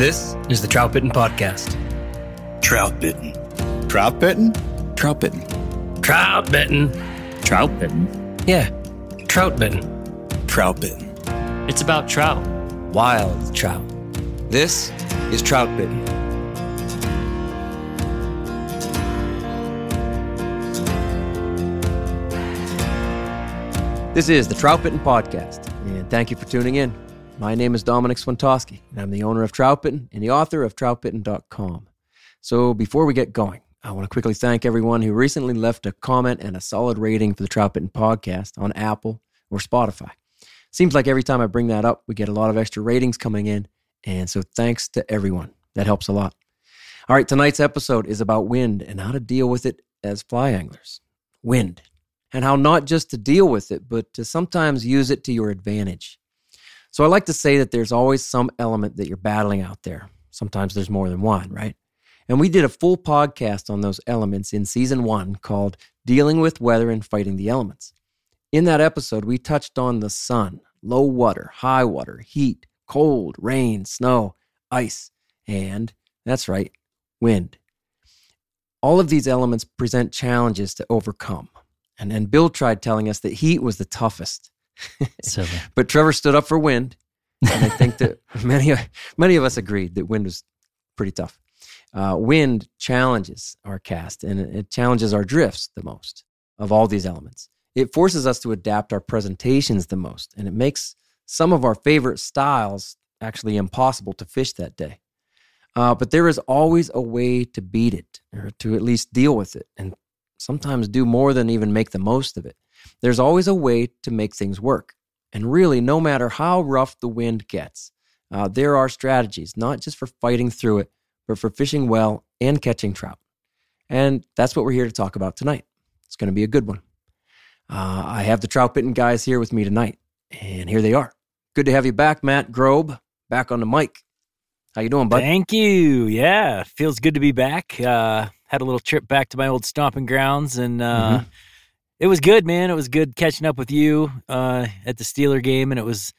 This is the Trout Bitten Podcast. Trout bitten. Trout bitten? Trout bitten. Trout Bitten. Trout bitten. Yeah, Trout Bitten. Trout bitten. It's about trout. Wild trout. This is Trout bitten. This is the Trout Bitten Podcast, and thank you for tuning in. My name is Domenick Swentosky, and I'm the owner of Trout Bitten and the author of troutbitten.com. So before we get going, I want to quickly thank everyone who recently left a comment and a solid rating for the Trout Bitten Podcast on Apple or Spotify. Seems like every time I bring that up, we get a lot of extra ratings coming in, and so thanks to everyone. That helps a lot. All right, tonight's episode is about wind and how to deal with it as fly anglers. Wind and how not just to deal with it, but to sometimes use it to your advantage. So I like to say that there's always some element that you're battling out there. Sometimes there's more than one, right? And we did a full podcast on those elements in season one called Dealing with Weather and Fighting the Elements. In that episode, we touched on the sun, low water, high water, heat, cold, rain, snow, ice, and that's right, wind. All of these elements present challenges to overcome. And then Bill tried telling us that heat was the toughest. But Trevor stood up for wind. And I think that many, many of us agreed that wind was pretty tough. Uh, wind challenges our cast and it it challenges our drifts the most of all these elements. It forces us to adapt our presentations the most, and it makes some of our favorite styles actually impossible to fish that day. Uh, but there is always a way to beat it, or to at least deal with it, and sometimes do more than even make the most of it. There's always a way to make things work. And really, no matter how rough the wind gets, uh, there are strategies, not just for fighting through it, but for fishing well and catching trout. And that's what we're here to talk about tonight. It's going to be a good one. Uh, I have the trout bitten guys here with me tonight, and here they are. Good to have you back, Matt Grobe, back on the mic. How you doing, bud? Thank you. Yeah, feels good to be back. Uh, had a little trip back to my old stomping grounds, and uh, Mhm. it was good, man. It was good catching up with you uh, at the Steeler game, and it was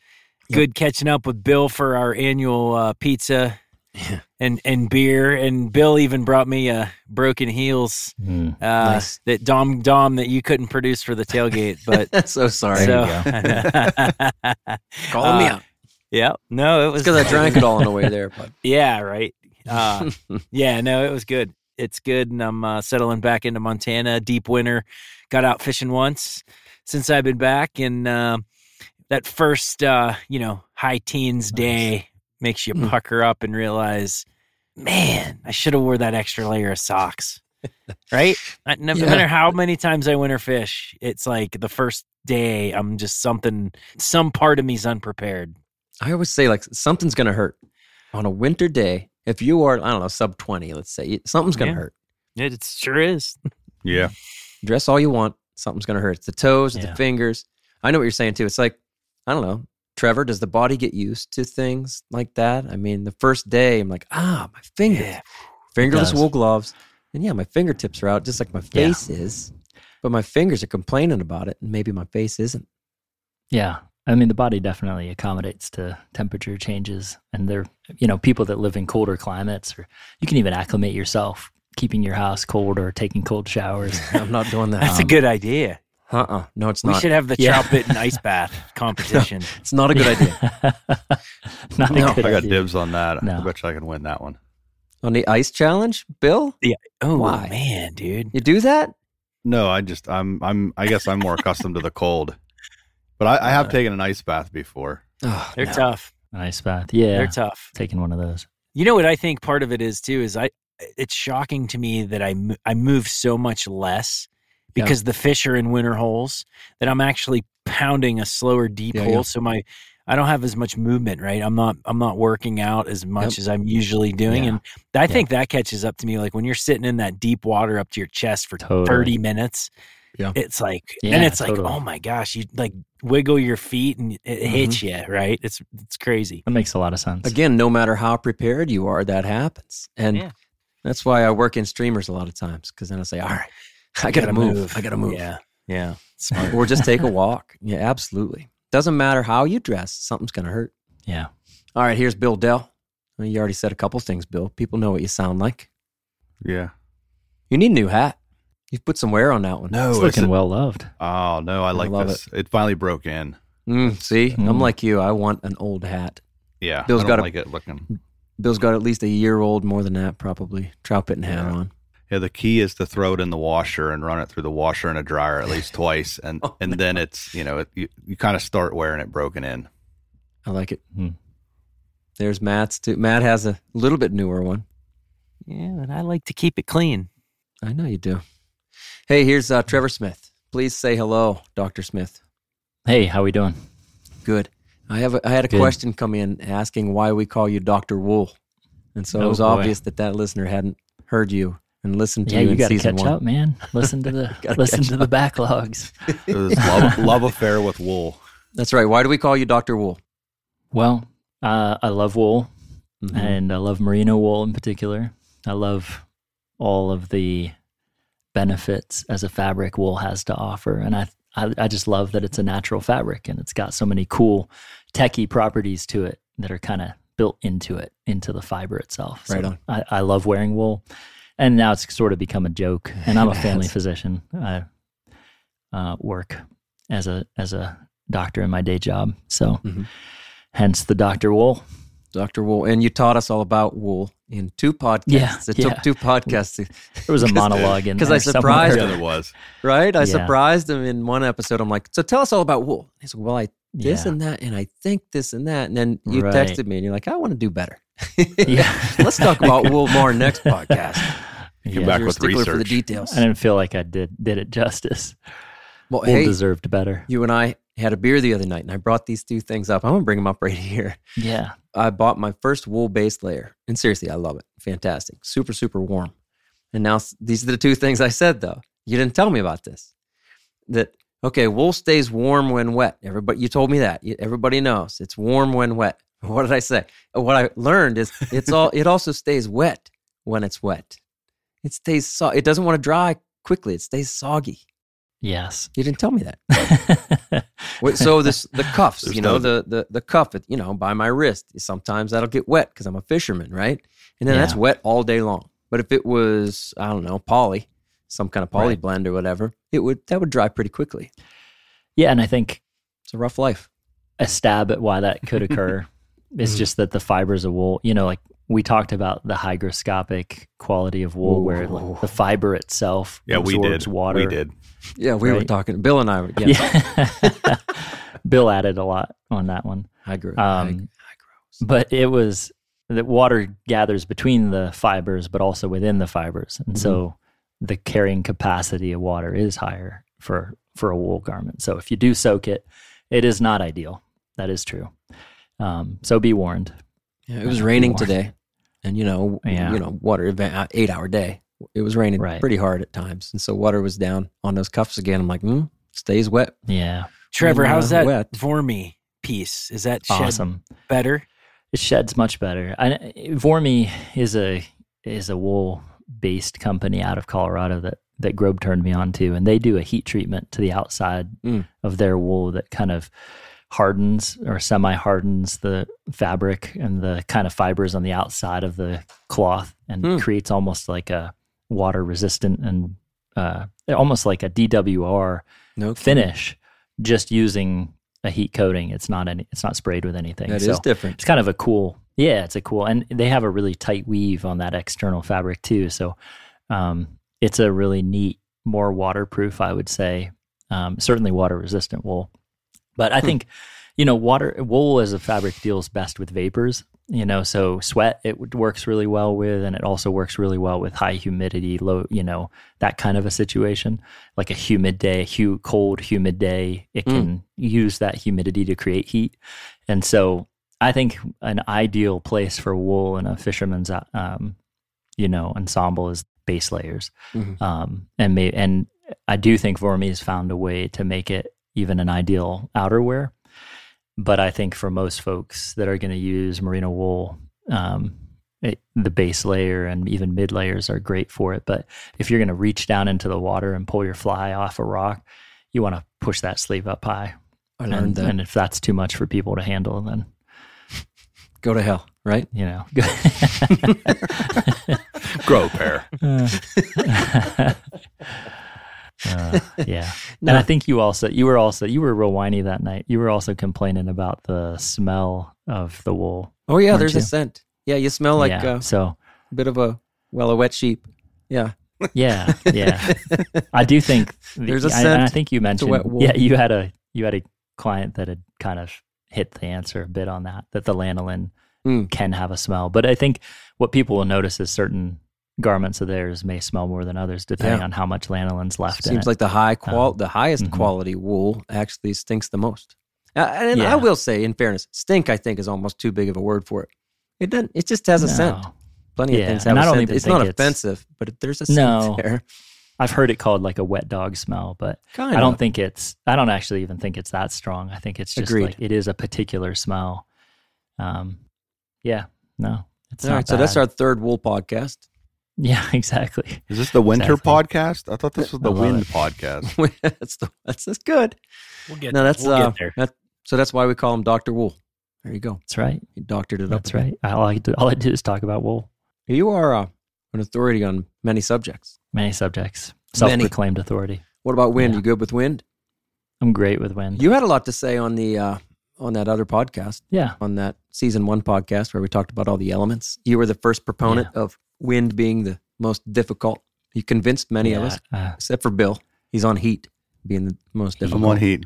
Yep. good catching up with Bill for our annual uh, pizza Yeah. and and beer. And Bill even brought me a Broken Heels uh, Nice. that Dom Dom that you couldn't produce for the tailgate, but. so sorry. so, Calling me Uh, out. Yeah, no, it was because I drank it all on the way there, but Yeah, right. Uh, yeah, no, it was good. It's good, and I'm uh, settling back into Montana. Deep winter, got out fishing once since I've been back, and uh, that first, uh, you know, high teens day makes you Mm. pucker up and realize, man, I should have wore that extra layer of socks. right? No Yeah. matter how many times I winter fish, it's like the first day I'm just something. Some part of me's unprepared. I always say like something's gonna hurt on a winter day. If you are, I don't know, sub twenty, let's say, something's gonna Yeah. hurt. It, it sure is. Yeah. Dress all you want, something's gonna hurt. It's the toes, it's Yeah. the fingers. I know what you're saying too. It's like I don't know, Trevor, does the body get used to things like that? I mean, the first day, I'm like, ah, my fingers, Yeah. fingerless wool gloves, and yeah, my fingertips are out just like my Yeah. face is, but my fingers are complaining about it, and maybe my face isn't. Yeah. I mean, the body definitely accommodates to temperature changes. And they're, you know, people that live in colder climates, or you can even acclimate yourself, keeping your house cold or taking cold showers. I'm not doing that. That's a good idea. Uh uh No, it's We not. We should have the Yeah. bit and ice bath competition. It's not a good idea. Not a No, good I got idea. dibs on that. No. I bet you I can win that one. On the ice challenge, Bill, Yeah. Oh Why? man, dude. you do that? No, I just I'm I'm I guess I'm more accustomed to the cold. But I, I have taken an ice bath before. Oh, They're no. tough. ice bath. Yeah. They're tough. Taking one of those. You know what I think part of it is too is I it's shocking to me that I I move so much less Yeah. because the fish are in winter holes that I'm actually pounding a slower deep Yeah, hole yeah. so my I don't have as much movement, right? I'm not I'm not working out as much Yep. as I'm usually doing Yeah. and I think that catches up to me like when you're sitting in that deep water up to your chest for Totally. 30 minutes. Yeah. It's like Yeah, and it's totally. like oh my gosh, you like wiggle your feet and it Mm-hmm. hits you, right? It's it's crazy. That makes a lot of sense. Again, no matter how prepared you are, that happens. And Yeah. that's why I work in streamers a lot of times because then I say, all right, I got to move. I got to move. Yeah. Yeah. Smart. Or just take a walk. Yeah, absolutely. Doesn't matter how you dress, something's going to hurt. Yeah. All right, here's Bill Dell. Well, You already said a couple things, Bill. People know what you sound like. Yeah. You need a new hat. You've put some wear on that one. No, It's it's looking well loved. Oh no, I like love this. It. finally broke in. Mm, see, I'm Mm. like you. I want an old hat. Yeah. Bill's I don't got a- like it looking. Bill's got at least a year old, more than that, probably. Troutbitten hat Yeah. on. Yeah, the key is to throw it in the washer and run it through the washer and a dryer at least twice, and Oh, and then it's you know it, you you kind of start wearing it broken in. I like it. Hmm. There's Matt's too. Matt has a little bit newer one. Yeah, and I like to keep it clean. I know you do. Hey, here's uh, Trevor Smith. Please say hello, Dr. Smith. Hey, how we doing? Good. I have a, I had a Good. question come in asking why we call you Dr. Wool. And so it Oh, was boy. obvious that that listener hadn't heard you and listened to Yeah, you, you in got to season catch one. up, man. Listen to the Gotta listen to the backlogs. Love, love affair with wool. That's right. Why do we call you Dr. Wool? Well, uh, I love wool, Mhm. and I love merino wool in particular. I love all of the benefits as a fabric wool has to offer, and I, I I just love that it's a natural fabric and it's got so many cool techie properties to it that are kind of built into it, into the fiber itself. So Right on. I, I love wearing wool, and now it's sort of become a joke. And I'm a family physician. I uh, work as a as a doctor in my day job, so Mhm. hence the Doctor Wool. Dr. Wool. And you taught us all about wool in two podcasts. Yeah, It yeah. took two podcasts, to- There was a monologue in 'cause I there surprised somewhere. Yeah, there was. right? I Yeah. surprised him in one episode. I'm like, so tell us all about wool. He's like, well, I this Yeah. and that, and I think this and that. And then you Right. texted me and you're like, I want to do better. Yeah. Let's talk about wool more next podcast. Come Yeah. back You're a with stickler for the details. I didn't feel like I did did it justice. Well, Wool hey, deserved better. you and I had a beer the other night, and I brought these two things up. I'm gonna bring them up right here. Yeah. I bought my first wool base layer, and seriously, I love it. Fantastic, super, super warm. And now these are the two things I said though. You didn't tell me about this. That okay, wool stays warm when wet. Everybody, you told me that. Everybody knows it's warm when wet. What did I say? What I learned is it's all. it also stays wet when it's wet. It stays. So, it doesn't want to dry quickly. It stays soggy. Yes. You didn't tell me that. Wait, so this the cuffs, There's you know, the the the cuff, you know, by my wrist. Sometimes that'll get wet because I'm a fisherman, right? And then that's wet all day long. But if it was, I don't know, poly, some kind of poly Right. blend or whatever, it would that would dry pretty quickly. yeah, and I think It's a rough life. a stab at why that could occur is Mhm. just that the fibers of wool, you know, like we talked about the hygroscopic quality of wool, where like, the fiber itself Yeah, we absorbs did. water. We did. Yeah, we were talking. Bill and I were. Yeah, Yeah. Bill added a lot on that one. I grew. Um, but it was that water gathers between the fibers but also within the fibers and so the carrying capacity of water is higher for for a wool garment so if you do soak it it is not ideal that is true um, so be warned yeah, it was raining more. today, and you know, Yeah. you know, water event uh, eight hour day. It was raining Right. pretty hard at times, and so water was down on those cuffs again. I'm like, hmm, stays wet. yeah Trevor, how's that wet. for me? piece? Is that awesome. better? It sheds much better. I, Voormi is a is a wool based company out of Colorado that that Grobe turned me on to, and they do a heat treatment to the outside Mm. of their wool that kind of hardens or semi hardens the fabric and the kind of fibers on the outside of the cloth and Hmm. creates almost like a water resistant and uh, almost like a DWR No finish just using a heat coating. It's not any it's not sprayed with anything. That is so different. it's kind of a cool yeah, it's a cool and they have a really tight weave on that external fabric too. So um, it's a really neat, more waterproof, I would say. Um, certainly water resistant wool. But I Hmm. think, you know, water wool as a fabric deals best with vapors. You know, so sweat it works really well with, and it also works really well with high humidity, low, you know, that kind of a situation. Like a humid day, a hu- cold, humid day, it Mm. can use that humidity to create heat. And so, I think an ideal place for wool in a fisherman's, uh, um, you know, ensemble is base layers. Mhm. Um, and may, and I do think Voormi has found a way to make it even an ideal outerwear. But I think for most folks that are going to use merino wool, um, it, the base layer and even mid layers are great for it. But if you're going to reach down into the water and pull your fly off a rock, you want to push that sleeve up high. I learned And, that. and if that's too much for people to handle, then Go to hell, right? you know. Grow pair. Uh, yeah. No. And I think you also you were also you were real whiny that night. You were also complaining about the smell of the wool. Oh yeah, there's a scent. Yeah, you smell like yeah. uh, so a bit of a well, a wet sheep. Yeah. yeah, yeah. I do think the- There's a I- scent. I think you mentioned wet wool. yeah, you had a you had a client that had kind of hit the answer a bit on that that the lanolin Mm. can have a smell. But I think what people will notice is certain garments of theirs may smell more than others depending Yeah. on how much lanolin's left in Seems it. Seems like the high qual, Um, the highest mhm. quality wool actually stinks the most. Uh, and I will say, in fairness, stink I think is almost too big of a word for it. It doesn't. It just has a scent. Plenty Yeah, of things have and a scent. It's not it's- offensive, but there's a scent No. there. I've heard it called like a wet dog smell, but Kind I don't of. think it's. I don't actually even think it's that strong. I think it's just Agreed. like it is a particular smell. Um, yeah, no, it's All right, so that's our third wool podcast. Yeah, exactly. Is this the winter Exactly. podcast? I thought this was the wind it. podcast. that's the, that's that's good. We'll get No, that's we'll uh, get there. that, so that's why we call him Doctor Wool. There you go. That's right. He doctored it That's up. a bit. right. All I do, all I do is talk about wool. You are uh, an authority on many subjects. Many subjects. Self-proclaimed authority. What about wind? Yeah. You good with wind? I'm great with wind. You had a lot to say on the uh, on that other podcast, yeah. on that season one podcast where we talked about all the elements. You were the first proponent of wind being the most difficult. You convinced many of us, uh, except for Bill. He's on heat being the most difficult. I'm on heat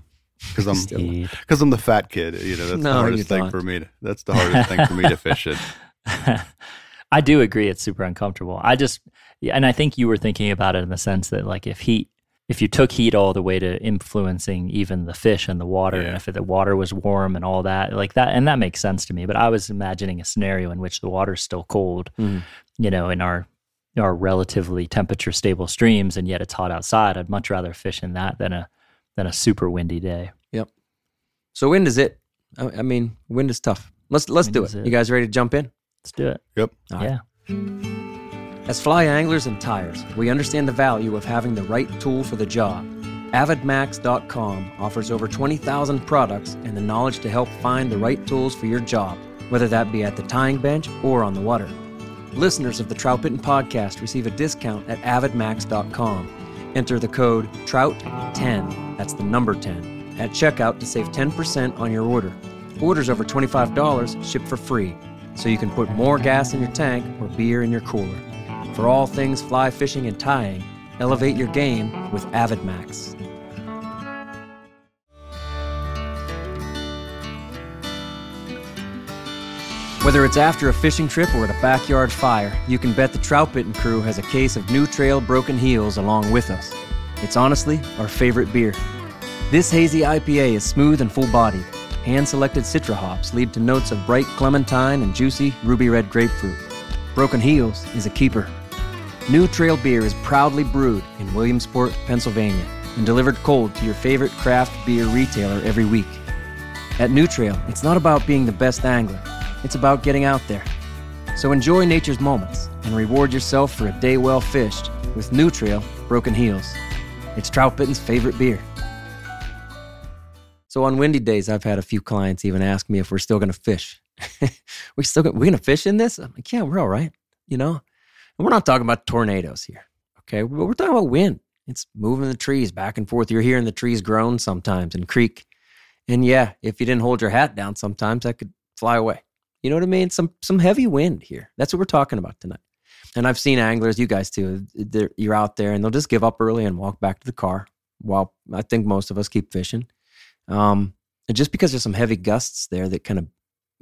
because I'm because I'm the fat kid. You know, that's No, the hardest thing don't. for me. To, that's the hardest thing for me to fish in. I do agree it's super uncomfortable. I just yeah, and I think you were thinking about it in the sense that like if heat if you took heat all the way to influencing even the fish and the water and if the water was warm and all that like that and that makes sense to me but I was imagining a scenario in which the water's still cold Mhm. you know in our our relatively temperature stable streams and yet it's hot outside I'd much rather fish in that than a than a super windy day yep So wind is it. I, I mean, wind is tough. Let's let's Wind do it. it. You guys ready to jump in? let's do it Yep. All right. As fly anglers and tyers, we understand the value of having the right tool for the job. AvidMax.com offers over 20,000 products and the knowledge to help find the right tools for your job, whether that be at the tying bench or on the water. Listeners of the Trout Bitten podcast receive a discount at AvidMax.com. Enter the code TROUT10, that's the number 10, at checkout to save 10% on your order. Orders over $25 ship for free, so you can put more gas in your tank or beer in your cooler. For all things fly fishing and tying, elevate your game with AvidMax. Whether it's after a fishing trip or at a backyard fire, you can bet the Trout Bitten crew has a case of New Trail Broken Heels along with us. It's honestly our favorite beer. This hazy IPA is smooth and full bodied. Hand selected citra hops lead to notes of bright clementine and juicy ruby red grapefruit. Broken Heels is a keeper. New Trail Beer is proudly brewed in Williamsport, Pennsylvania, and delivered cold to your favorite craft beer retailer every week. At New Trail, it's not about being the best angler, it's about getting out there. So enjoy nature's moments and reward yourself for a day well fished with New Trail Broken Heels. It's Trout Bitten's favorite beer. So on windy days, I've had a few clients even ask me if we're still going to fish. we still gonna, we're going to fish in this? I'm like, yeah, we're all right. You know, and we're not talking about tornadoes here. Okay, but we're talking about wind. It's moving the trees back and forth. You're hearing the trees groan sometimes and creak. And yeah, if you didn't hold your hat down, sometimes that could fly away. You know what I mean? Some some heavy wind here. That's what we're talking about tonight. And I've seen anglers, you guys too. You're out there and they'll just give up early and walk back to the car. While I think most of us keep fishing, um, just because there's some heavy gusts there that kind of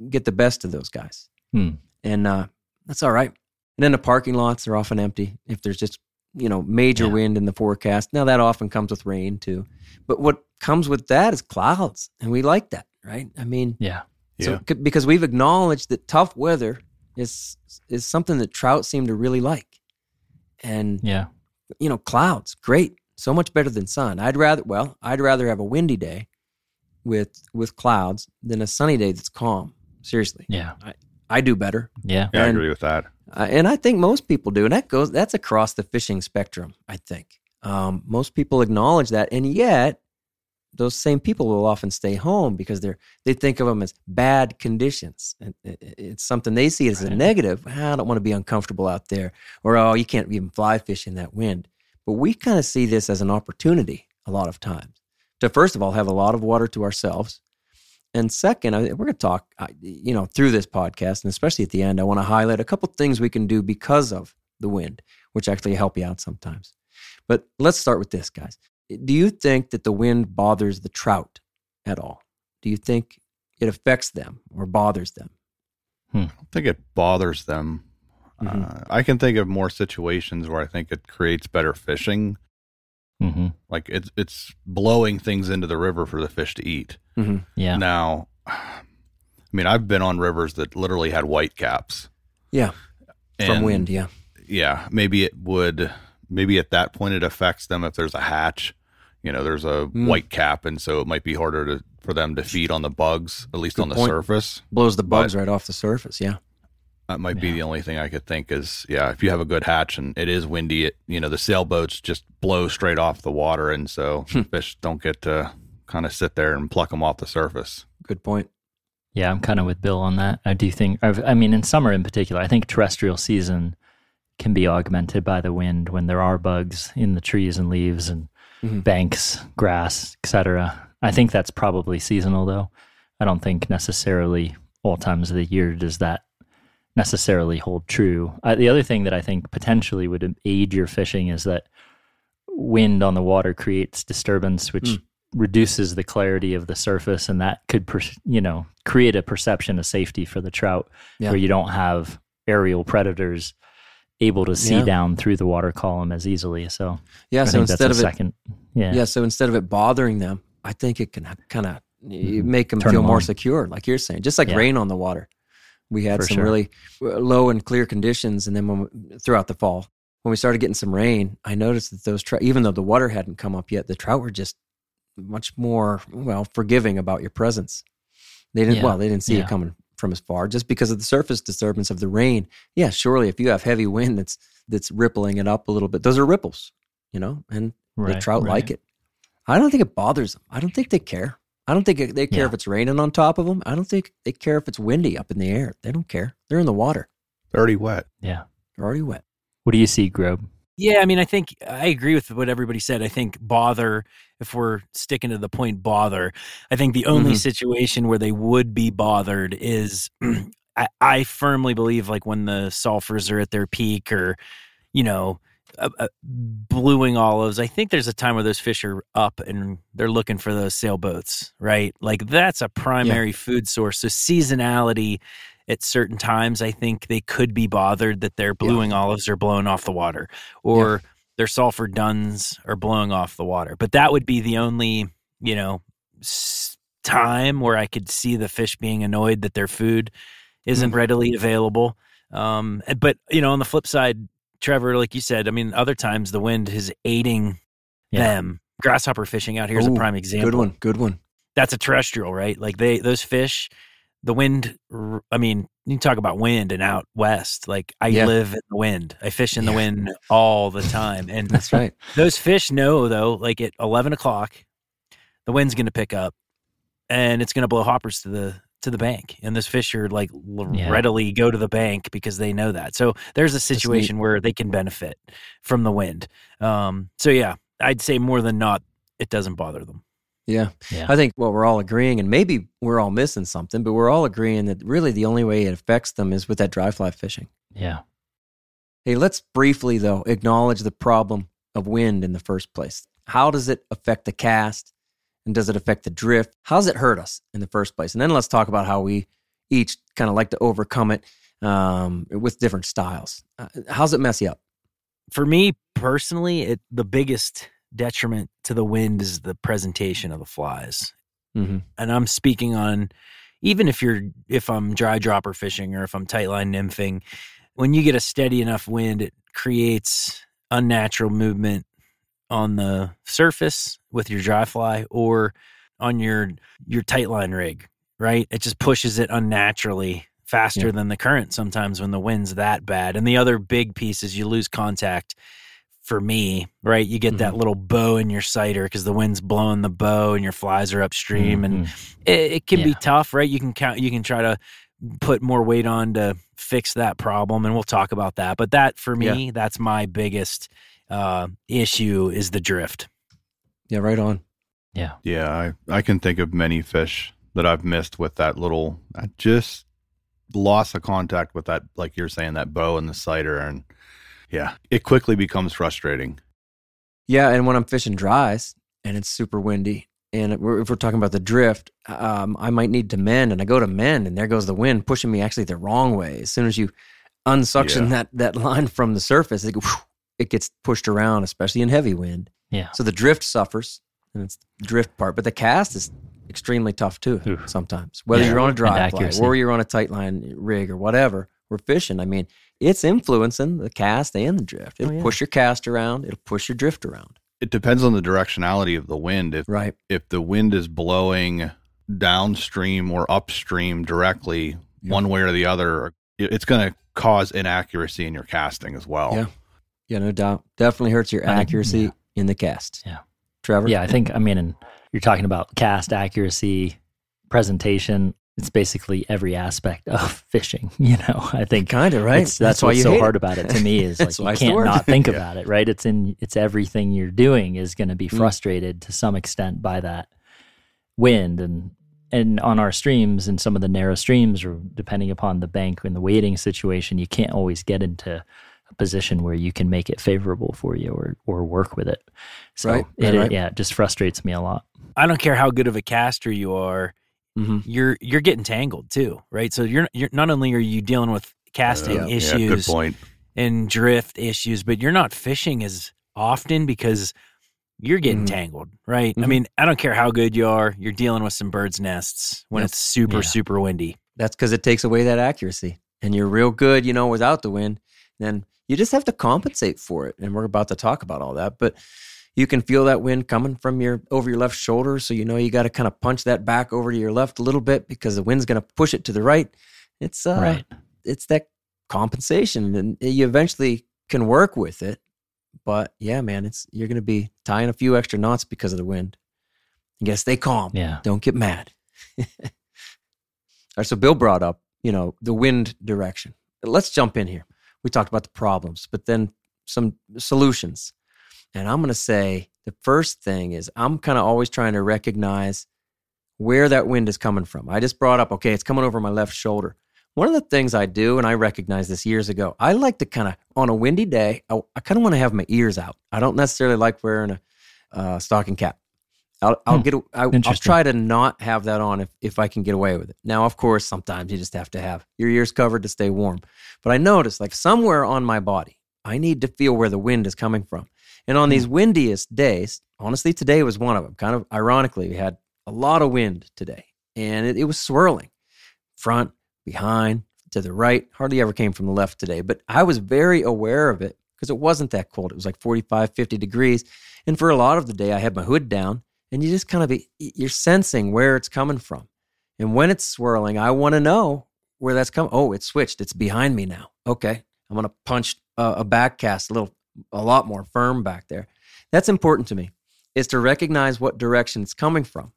get the best of those guys, Hmm. and uh, that's all right. And then the parking lots are often empty if there's just you know major Yeah. wind in the forecast. Now that often comes with rain too, but what comes with that is clouds, and we like that, right? I mean, Yeah. so, Yeah. because we've acknowledged that tough weather is is something that trout seem to really like, and Yeah. you know, clouds, great, so much better than sun. I'd rather, well, I'd rather have a windy day with with clouds than a sunny day that's calm. Seriously, Yeah. I do better, Yeah. Yeah, I agree with that. uh, and I think most people do, and that goes that's across the fishing spectrum. I think um, most people acknowledge that, and yet those same people will often stay home because they're they think of them as bad conditions. And it- it- it's something they see as a negative. "Ah, I don't want to be uncomfortable out there, or oh, you can't even fly fish in that wind. But we kind of see this as an opportunity a lot of times to first of all have a lot of water to ourselves, and second, I, we're going to talk, you know, through this podcast, and especially at the end, I want to highlight a couple things we can do because of the wind, which actually help you out sometimes. But let's start with this, guys. Do you think that the wind bothers the trout at all? Do you think it affects them or bothers them? I don't think it bothers them. Mhm. Uh, I can think of more situations where I think it creates better fishing. Hmm Like it's it's blowing things into the river for the fish to eat. Mm-hmm. Yeah. Now, I mean, I've been on rivers that literally had white caps Yeah, from wind. Yeah, Yeah, maybe it would. Maybe at that point it affects them if there's a hatch. You know, there's a Mm. white cap, and so it might be harder to for them to feed on the bugs, at least Good on the point. surface. blows the But- bugs right off the surface. Yeah, That might be the only thing I could think is, yeah, if you have a good hatch and it is windy, it you know the sailboats just blow straight off the water, and so Hmm. fish don't get to kind of sit there and pluck them off the surface. good point. Yeah, I'm kind of with Bill on that. I do think, I've, I mean, in summer in particular, I think terrestrial season can be augmented by the wind when there are bugs in the trees and leaves and Mhm. banks, grass, etc. I think that's probably seasonal, though. I don't think necessarily all times of the year does that necessarily hold true. Uh, the other thing that I think potentially would aid your fishing is that wind on the water creates disturbance, which Mm. reduces the clarity of the surface, and that could, per- you know, create a perception of safety for the trout, Yeah. where you don't have aerial predators able to see Yeah. down through the water column as easily. So Yeah, I so instead a of it, second, yeah, yeah, so instead of it bothering them, I think it can kind of Mhm. make them Turn feel them more on. secure, like you're saying, just like Yeah. rain on the water. We had For some sure. really uh, low and clear conditions, and then when we, throughout the fall, when we started getting some rain, I noticed that those trout, even though the water hadn't come up yet, the trout were just much more well forgiving about your presence. They didn't Yeah. well, they didn't see Yeah. it coming from as far just because of the surface disturbance of the rain. Yeah, surely if you have heavy wind that's that's rippling it up a little bit, those are ripples, you know, and the trout right. like it. I don't think it bothers them. I don't think they care. I don't think they care Yeah. if it's raining on top of them. I don't think they care if it's windy up in the air. They don't care. They're in the water. They're already wet. yeah. They're already wet. What do you see, Grobe? Yeah, I mean, I think I agree with what everybody said. I think bother, if we're sticking to the point, bother. I think the only Mhm. situation where they would be bothered is I, I firmly believe like when the sulfurs are at their peak or, you know, uh, uh, blue wing olives. I think there's a time where those fish are up and they're looking for those sailboats, right? Like that's a primary food source. So seasonality at certain times, I think they could be bothered that their blue wing olives are blowing off the water or their sulfur duns are blowing off the water. But that would be the only, you know, time where I could see the fish being annoyed that their food isn't Mhm. readily available. Um, but you know, on the flip side, Trevor, like you said, I mean, other times the wind is aiding Yeah. them. Grasshopper fishing out here is Ooh, a prime example. Good one. Good one. that's a terrestrial, right? Like they those fish, the wind. I mean, you talk about wind and out west. Like I Yeah. live in the wind. I fish in the wind all the time, and That's right. those fish know though. Like at eleven o'clock, the wind's going to pick up, and it's going to blow hoppers to the to the bank, and this fish are like l- Yeah. readily go to the bank because they know that. So there's a situation where they can benefit from the wind. Um, so yeah, I'd say more than not, it doesn't bother them. Yeah. Yeah. I think what we're all agreeing, and maybe we're all missing something, but we're all agreeing that really the only way it affects them is with that dry fly fishing. Yeah. Hey, let's briefly, though, acknowledge the problem of wind in the first place. How does it affect the cast? And does it affect the drift? How does it hurt us in the first place? And then let's talk about how we each kind of like to overcome it um, with different styles. Uh, how's it mess you up? For me personally, it the biggest detriment to the wind is the presentation of the flies. Mm-hmm. and I'm speaking on even if you're if I'm dry dropper fishing or if I'm tight line nymphing, when you get a steady enough wind, it creates unnatural movement on the surface with your dry fly or on your your tightline rig, right? It just pushes it unnaturally faster Yeah. than the current sometimes when the wind's that bad. And the other big piece is you lose contact for me, right? You get that little bow in your sighter because the wind's blowing the bow and your flies are upstream and Mhm. it, it can be tough, right? You can count, you can try to put more weight on to fix that problem, and we'll talk about that. But that for me, that's my biggest uh, issue is the drift. Yeah, right on. yeah. Yeah, I, I can think of many fish that I've missed with that little I just loss of contact with that, like you're saying, that bow and the sighter, and yeah, it quickly becomes frustrating. Yeah, and when I'm fishing dries and it's super windy, and if we're, if we're talking about the drift, um, I might need to mend, and I go to mend, and there goes the wind pushing me actually the wrong way. As soon as you unsuction Yeah. that that line from the surface, it, go, whew, it gets pushed around, especially in heavy wind. Yeah. So the drift suffers, and it's the drift part, but the cast is extremely tough too. Oof. Sometimes, whether Yeah, you're on a dry fly or you're on a tight line rig or whatever, we're fishing. I mean, it's influencing the cast and the drift. It'll Oh, yeah. push your cast around. It'll push your drift around. It depends on the directionality of the wind. If Right. if the wind is blowing downstream or upstream directly, one way or the other, it's going to cause inaccuracy in your casting as well. Yeah. Yeah, no doubt. Definitely hurts your accuracy yeah. in the cast. Yeah. Trevor? Yeah, I think I mean, and you're talking about cast accuracy, presentation. It's basically every aspect of fishing. You know, I think Kind of, right? It's, that's, why what's so hard it. about it to me is like you can't not think Yeah. about it, right? It's in it's everything you're doing is going to be Mm. frustrated to some extent by that wind and and on our streams and some of the narrow streams or depending upon the bank and the wading situation, you can't always get into a position where you can make it favorable for you or or work with it. So Right, it, right, right. yeah, it just frustrates me a lot. I don't care how good of a caster you are, hmm you're you're getting tangled too, right? So you're you're not only are you dealing with casting Yeah, issues Yeah, good point. and drift issues, but you're not fishing as often because you're getting Mhm. tangled, right? I Mhm. mean, I don't care how good you are, you're dealing with some birds' nests when Yep. it's super, Yeah. super windy. That's because it takes away that accuracy. And you're real good, you know, without the wind. Then you just have to compensate for it. And we're about to talk about all that. But you can feel that wind coming from your over your left shoulder. So you know you got to kind of punch that back over to your left a little bit because the wind's going to push it to the right. It's uh right. it's that compensation and you eventually can work with it but yeah man it's you're going to be tying a few extra knots because of the wind you gotta stay calm Yeah. don't get mad all right so bill brought up you know the wind direction let's jump in here we talked about the problems but then some solutions and i'm going to say the first thing is i'm kind of always trying to recognize where that wind is coming from i just brought up okay it's coming over my left shoulder one of the things I do, and I recognized this years ago, I like to kind of, on a windy day, I, I kind of want to have my ears out. I don't necessarily like wearing a uh, stocking cap. I'll, I'll Hmm. get, I, I'll try to not have that on if, if I can get away with it. Now, of course, sometimes you just have to have your ears covered to stay warm. But I noticed, like somewhere on my body, I need to feel where the wind is coming from. And on these windiest days, honestly, today was one of them. Kind of ironically, we had a lot of wind today, and it, it was swirling front, behind, to the right. Hardly ever came from the left today, but I was very aware of it because it wasn't that cold. It was like 45, 50 degrees. And for a lot of the day, I had my hood down and you just kind of be, you're sensing where it's coming from. And when it's swirling, I want to know where that's coming. Oh, it's switched. It's behind me now. Okay. I'm going to punch a, a back cast a little, a lot more firm back there. That's important to me is to recognize what direction it's coming from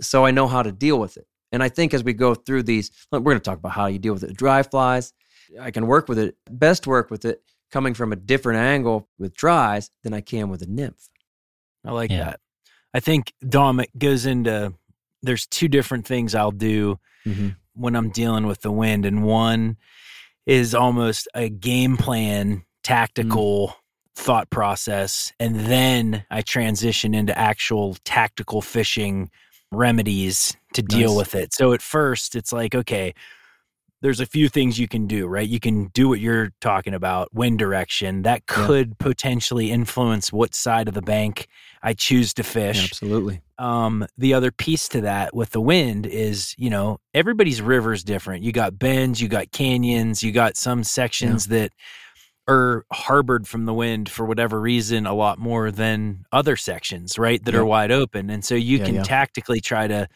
so I know how to deal with it. And I think as we go through these, we're going to talk about how you deal with it. Dry flies, I can work with it, best work with it coming from a different angle with dries than I can with a nymph. I like Yeah. that. I think Dom it goes into there's two different things I'll do Mm-hmm. when I'm dealing with the wind, and one is almost a game plan, tactical thought process, and then I transition into actual tactical fishing remedies to deal Nice. with it. So at first, it's like okay. There's a few things you can do, right? You can do what you're talking about, wind direction. That Yeah. could potentially influence what side of the bank I choose to fish absolutely. um, the other piece to that with the wind is, you know, everybody's river is different. You got bends, you got canyons, you got some sections that are harbored from the wind for whatever reason a lot more than other sections, right? That Yeah. are wide open. And so you Yeah, can yeah. tactically try to,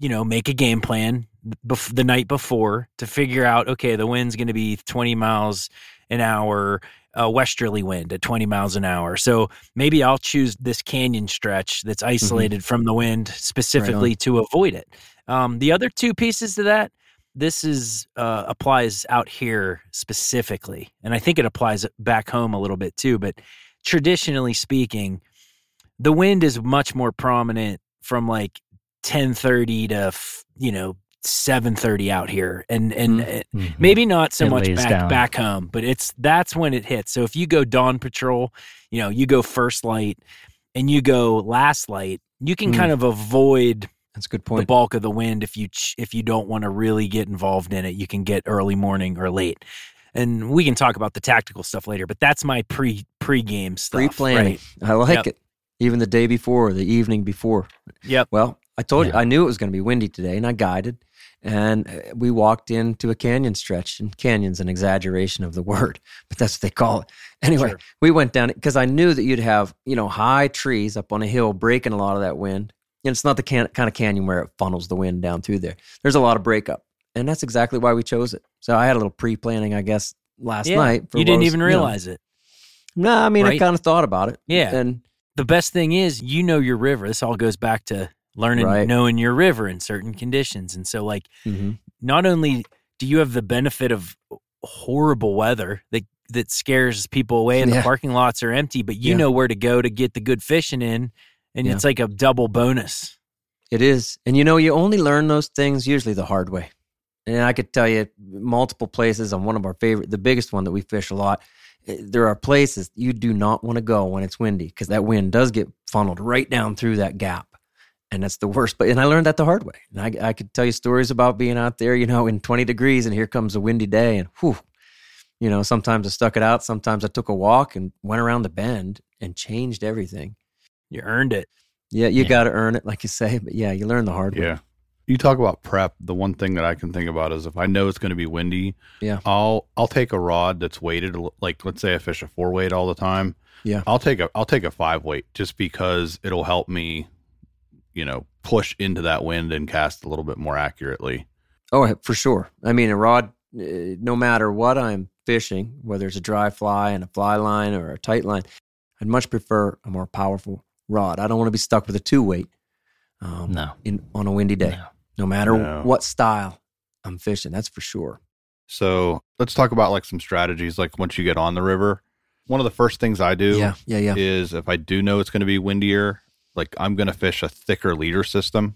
you know, make a game plan bef- the night before to figure out, okay, the wind's going to be 20 miles an hour, a westerly wind at 20 miles an hour. So maybe I'll choose this canyon stretch that's isolated from the wind specifically to avoid it. Um, the other two pieces to that, this is uh, applies out here specifically, and I think it applies back home a little bit too. But traditionally speaking, the wind is much more prominent from like 10:30 to f- you know 7:30 out here, and and uh, Mhm. maybe not so It much back down. back home but it's that's when it hits so if you go dawn patrol you know you go first light and you go last light you can Mm. kind of avoid That's a good point. the bulk of the wind if you ch- if you don't want to really get involved in it you can get early morning or late and we can talk about the tactical stuff later but that's my pre pre-game stuff Pre-planning. right? I like Yep. it. Even the day before, the evening before. yep Well, I told you I knew it was going to be windy today, and I guided, and uh, we walked into a canyon stretch. And canyon's an exaggeration of the word, but that's what they call it. Anyway, Sure. we went down it because I knew that you'd have you know high trees up on a hill breaking a lot of that wind. And it's not the can- kind of canyon where it funnels the wind down through there. There's a lot of breakup, and that's exactly why we chose it. So I had a little pre-planning, I guess, last yeah night. for you didn't was, even know- realize it No, I mean I kind of thought about it. Yeah. and the best thing is you know your river this all goes back to learning Right. knowing your river in certain conditions and so like mhm. not only do you have the benefit of horrible weather that that scares people away and Yeah. the parking lots are empty, but you Yeah. know where to go to get the good fishing in, and Yeah. it's like a double bonus. It is. And you know, you only learn those things usually the hard way. And I could tell you multiple places on one of our favorite, the biggest one that we fish a lot. eh, There are places you do not want to go when it's windy because that wind does get funneled right down through that gap. And that's the worst. But, and I learned that the hard way. And I, I could tell you stories about being out there, you know, in 20 degrees and here comes a windy day. And whew, you know, sometimes I stuck it out. Sometimes I took a walk and went around the bend and changed everything. You earned it. Yeah, you Yeah. got to earn it, like you say. But yeah, you learn the hard way. Yeah. You talk about prep. The one thing that I can think about is if I know it's going to be windy, Yeah. I'll I'll take a rod that's weighted like let's say I fish a four weight all the time. Yeah. I'll take a I'll take a five weight just because it'll help me, you know, push into that wind and cast a little bit more accurately. Oh, for sure. I mean, a rod, uh, no matter what I'm fishing, whether it's a dry fly and a fly line or a tight line, I'd much prefer a more powerful rod. I don't want to be stuck with a two weight um, No. in on a windy day, No. no matter No. what style I'm fishing. That's for sure. So let's talk about like some strategies. Like once you get on the river, one of the first things I do Yeah, yeah, yeah. is if I do know it's going to be windier, like I'm going to fish a thicker leader system.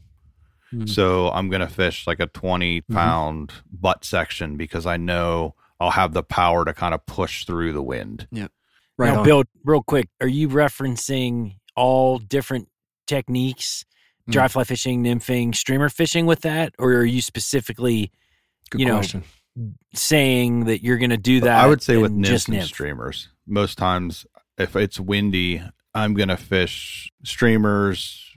Mhm. So I'm going to fish like a 20 Mm-hmm. butt section because I know I'll have the power to kind of push through the wind. Yeah. Right now, on. Bill, real quick, are you referencing all different techniques? Mm. Dry fly fishing, nymphing, streamer fishing with that, or are you specifically Good you know, saying that you're going to do that? I would say with nymphs just and nymph? streamers, most times if it's windy, I'm going to fish streamers,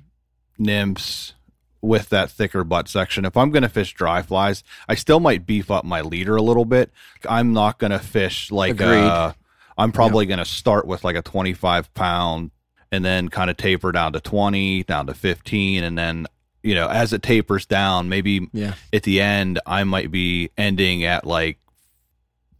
nymphs with that thicker butt section. If I'm going to fish dry flies, I still might beef up my leader a little bit. I'm not going to fish like uh I'm probably going to start with like a 25 pound and then kind of taper down to 20, down to 15. And then, you know, as it tapers down, maybe Yeah. at the end, I might be ending at like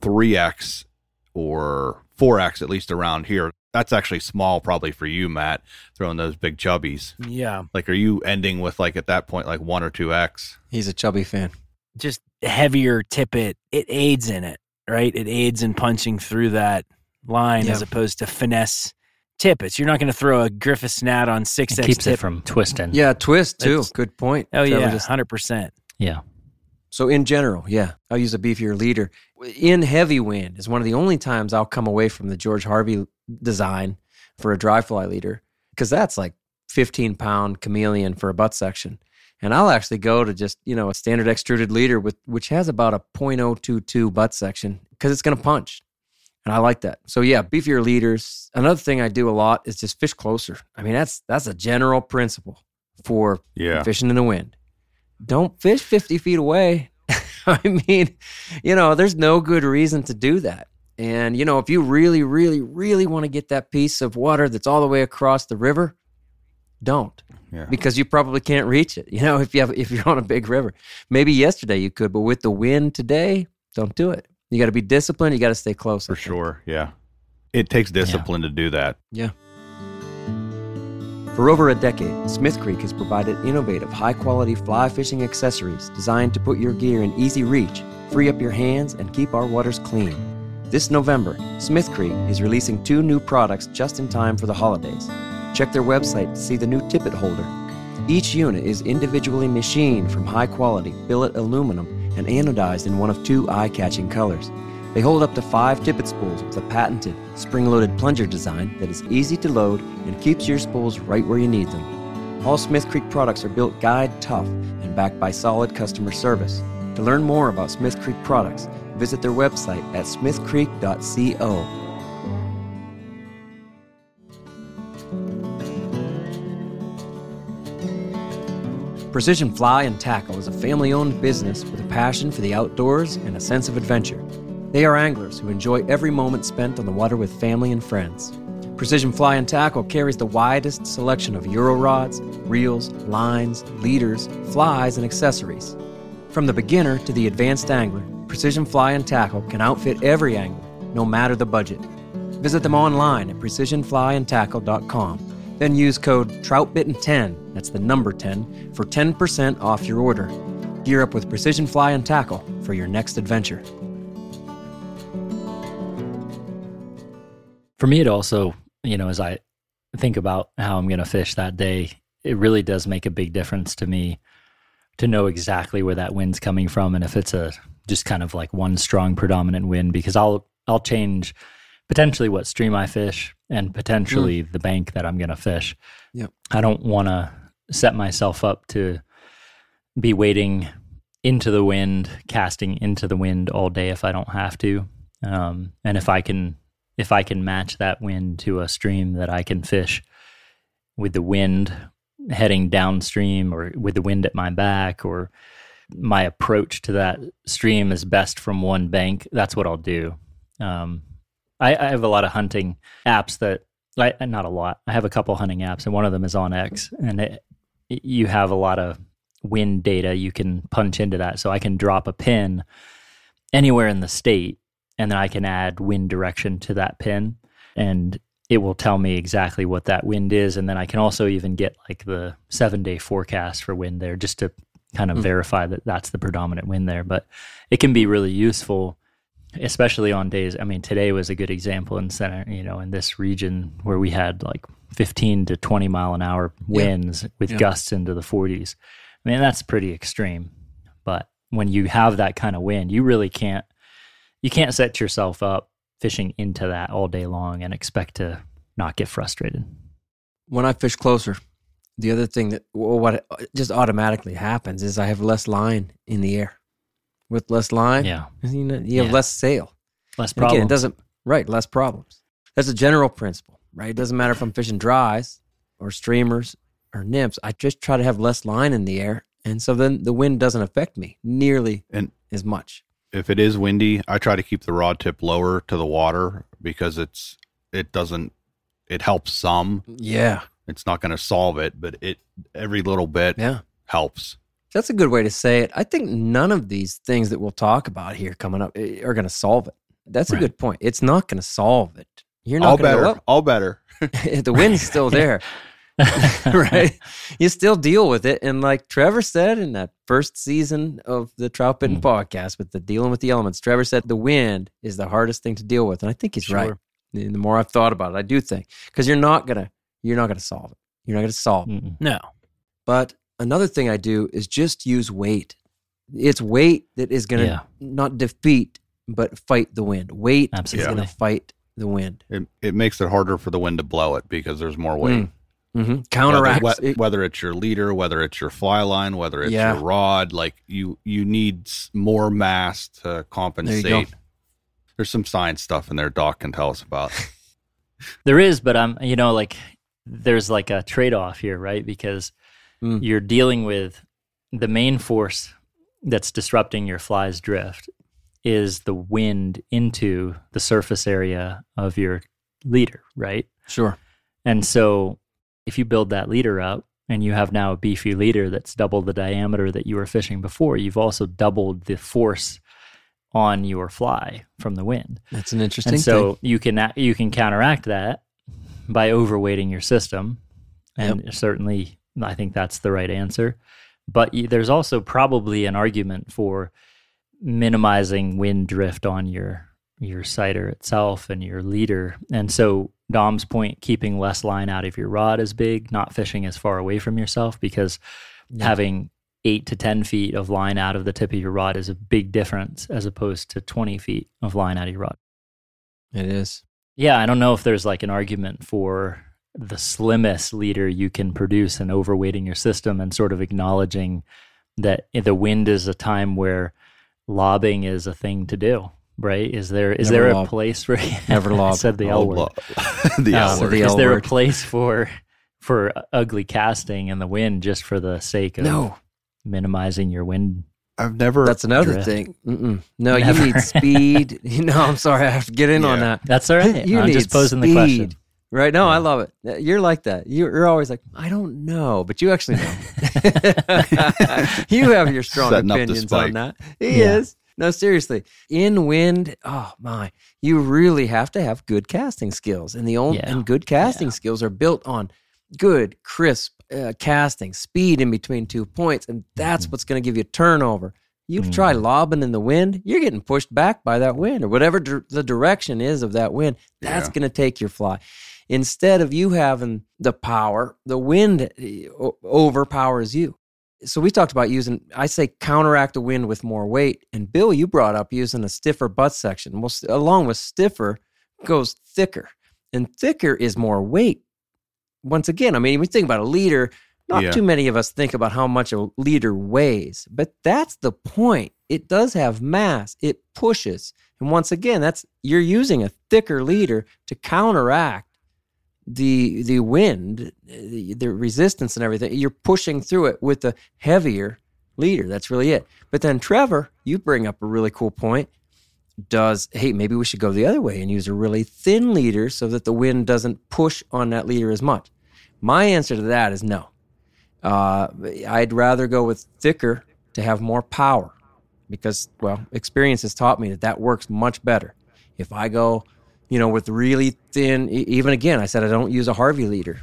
3x or 4x, at least around here. That's actually small, probably for you, Matt, throwing those big chubbies. Yeah. Like, are you ending with like at that point, like one or two X? He's a chubby fan. Just heavier tippet. It aids in it, right? It aids in punching through that line Yeah. as opposed to finesse tippets. You're not going to throw a Griffith Gnat on 6X It keeps tip. it from twisting. Yeah, twist too. That's- Good point. oh, Trevor yeah. just- 100%. Yeah. So in general, yeah, I'll use a beefier leader. In heavy wind is one of the only times I'll come away from the George Harvey design for a dry fly leader because that's like 15 pound chameleon for a butt section. And I'll actually go to just, you know, a standard extruded leader with which has about a 0.022 butt section because it's going to punch. And I like that. So yeah, beefier leaders. Another thing I do a lot is just fish closer. I mean, that's that's a general principle for Yeah. fishing in the wind. Don't fish 50 feet away. I mean, you know, there's no good reason to do that. And, you know, if you really, really, really want to get that piece of water that's all the way across the river, don't Yeah. because you probably can't reach it. You know, if you have if you're on a big river, maybe yesterday you could, but with the wind today, don't do it. You got to be disciplined. You got to stay close. For sure. Yeah. It takes discipline to do that. For over a decade, Smith Creek has provided innovative, high quality fly fishing accessories designed to put your gear in easy reach, free up your hands, and keep our waters clean. This November, Smith Creek is releasing two new products just in time for the holidays. Check their website to see the new tippet holder. Each unit is individually machined from high quality billet aluminum and anodized in one of two eye catching colors. They hold up to five tippet spools with a patented spring loaded plunger design that is easy to load and keeps your spools right where you need them. All Smith Creek products are built guide tough and backed by solid customer service. To learn more about Smith Creek products, visit their website at smithcreek.co. Precision Fly and Tackle is a family owned business with a passion for the outdoors and a sense of adventure. They are anglers who enjoy every moment spent on the water with family and friends. Precision Fly and Tackle carries the widest selection of Euro rods, reels, lines, leaders, flies, and accessories. From the beginner to the advanced angler, Precision Fly and Tackle can outfit every angler, no matter the budget. Visit them online at precisionflyandtackle.com. Then use code TROUTBITTEN10, that's the number 10, for 10% off your order. Gear up with Precision Fly and Tackle for your next adventure. For me, it also, you know, as I think about how I'm going to fish that day, it really does make a big difference to me to know exactly where that wind's coming from and if it's a just kind of like one strong predominant wind because I'll I'll change potentially what stream I fish and potentially the bank that I'm going to fish. Yep. I don't want to set myself up to be waiting into the wind, casting into the wind all day if I don't have to. Um, and if I can if I can match that wind to a stream that I can fish with the wind heading downstream or with the wind at my back or my approach to that stream is best from one bank, that's what I'll do. Um, I, I have a lot of hunting apps that, I, not a lot. I have a couple hunting apps, and one of them is on onX, and it, you have a lot of wind data you can punch into that. So I can drop a pin anywhere in the state, and then I can add wind direction to that pin, and it will tell me exactly what that wind is. And then I can also even get like the seven day forecast for wind there just to kind of Mm. verify that that's the predominant wind there. But it can be really useful, especially on days. I mean, today was a good example in center, you know, in this region where we had like 15 to 20 mile an hour Yeah. winds with Yeah. gusts into the 40s. I mean, that's pretty extreme. But when you have that kind of wind, you really can't you can't set yourself up fishing into that all day long and expect to not get frustrated. When I fish closer, the other thing that well, what just automatically happens is I have less line in the air. With less line, Yeah. you, know, you have Yeah. less sail. Less And again, it doesn't right less problems. That's a general principle, right? It doesn't matter if I'm fishing dries or streamers or nymphs. I just try to have less line in the air, and so then the wind doesn't affect me nearly And- as much. If it is windy, I try to keep the rod tip lower to the water because it's it doesn't it helps some. Yeah. It's not going to solve it, but it every little bit Yeah. helps. That's a good way to say it. I think none of these things that we'll talk about here coming up eh, are going to solve it. That's a Right. good point. It's not going to solve it. You're All not going to better. All better. the wind's still there, right? You still deal with it. And like Trevor said in that first season of the Troutbitten Mm. podcast with the dealing with the elements, Trevor said the wind is the hardest thing to deal with. And I think he's right. And the more I've thought about it, I do think because you're not going to, you're not going to solve it. You're not going to solve it. Mm-mm. No. But another thing I do is just use weight. It's weight that is going to Yeah. not defeat, but fight the wind. Weight is going to fight the wind. It, it makes it harder for the wind to blow it because there's more weight. Hmm Counteracts. Whether, it- whether it's your leader, whether it's your fly line, whether it's Yeah. your rod, like you you need more mass to go. compensate. There's some science stuff in there Doc can tell us about. There is, but I'm, you know, like there's like a trade off here, right? Because Mm. you're dealing with the main force that's disrupting your fly's drift is the wind into the surface area of your leader, right? sure. And so if you build that leader up and you have now a beefy leader that's double the diameter that you were fishing before, you've also doubled the force on your fly from the wind. That's an interesting And so thing. you can you can counteract that by overweighting your system, and certainly I think that's the right answer. But there's also probably an argument for minimizing wind drift on your your sighter itself and your leader. And so Dom's point, keeping less line out of your rod is big, not fishing as far away from yourself because Yeah. having eight to 10 feet of line out of the tip of your rod is a big difference as opposed to 20 feet of line out of your rod. It is. Yeah, I don't know if there's like an argument for the slimmest leader you can produce and overweighting your system and sort of acknowledging that the wind is a time where lobbing is a thing to do, right? Is there is Never there lob. a place for Never I lob. said the Oh, uh, L word. the L So word. the is L there word. a place for for ugly casting in the wind just for the sake of No, minimizing your wind? I've never. that's another drift. thing. Mm-mm. No, Never. you need speed. no, I'm sorry. I have to get in on that. That's all right. You I'm need just posing the question. speed. Right? No, I love it. You're like that. You're, you're always like, I don't know, but you actually know. you have your strong Setting opinions on that. He Yeah. is. No, seriously. In wind, oh my, you really have to have good casting skills, and the only Yeah. and good casting skills are built on good, crisp uh, casting, speed in between two points, and that's Mm-hmm. what's going to give you turnover. You try lobbing in the wind, you're getting pushed back by that wind, or whatever dir- the direction is of that wind. That's Yeah. going to take your fly. Instead of you having the power, the wind uh, overpowers you. So we talked about using, I say, counteract the wind with more weight. And Bill, you brought up using a stiffer butt section. Well, along with stiffer goes thicker, and thicker is more weight. Once again, I mean, we think about a leader. Not Yeah. too many of us think about how much a leader weighs, but that's the point. It does have mass. It pushes, and once again, that's you're using a thicker leader to counteract the the wind, the, the resistance and everything. You're pushing through it with a heavier leader. That's really it. But then Trevor, you bring up a really cool point. Does hey maybe we should go the other way and use a really thin leader so that the wind doesn't push on that leader as much? My answer to that is no. Uh, I'd rather go with thicker to have more power because well experience has taught me that that works much better. If I go you know, with really thin. e- Even again, I said I don't use a Harvey leader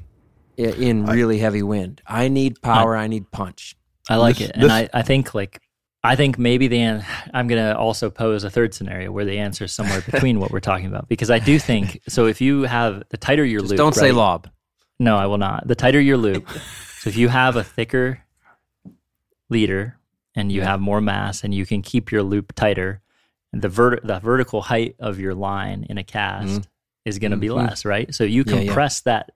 in really heavy wind. I need power. I need punch. I like This- it, and this- I, I think like I think maybe the an- I'm going to also pose a third scenario where the answer is somewhere between what we're talking about because I do think so. If you have the tighter your Just loop, don't say lob. No, I will not. The tighter your loop. so if you have a thicker leader and you have more mass and you can keep your loop tighter, the vert the vertical height of your line in a cast is going to be Mhm. less, right? So you Yeah, yeah. compress that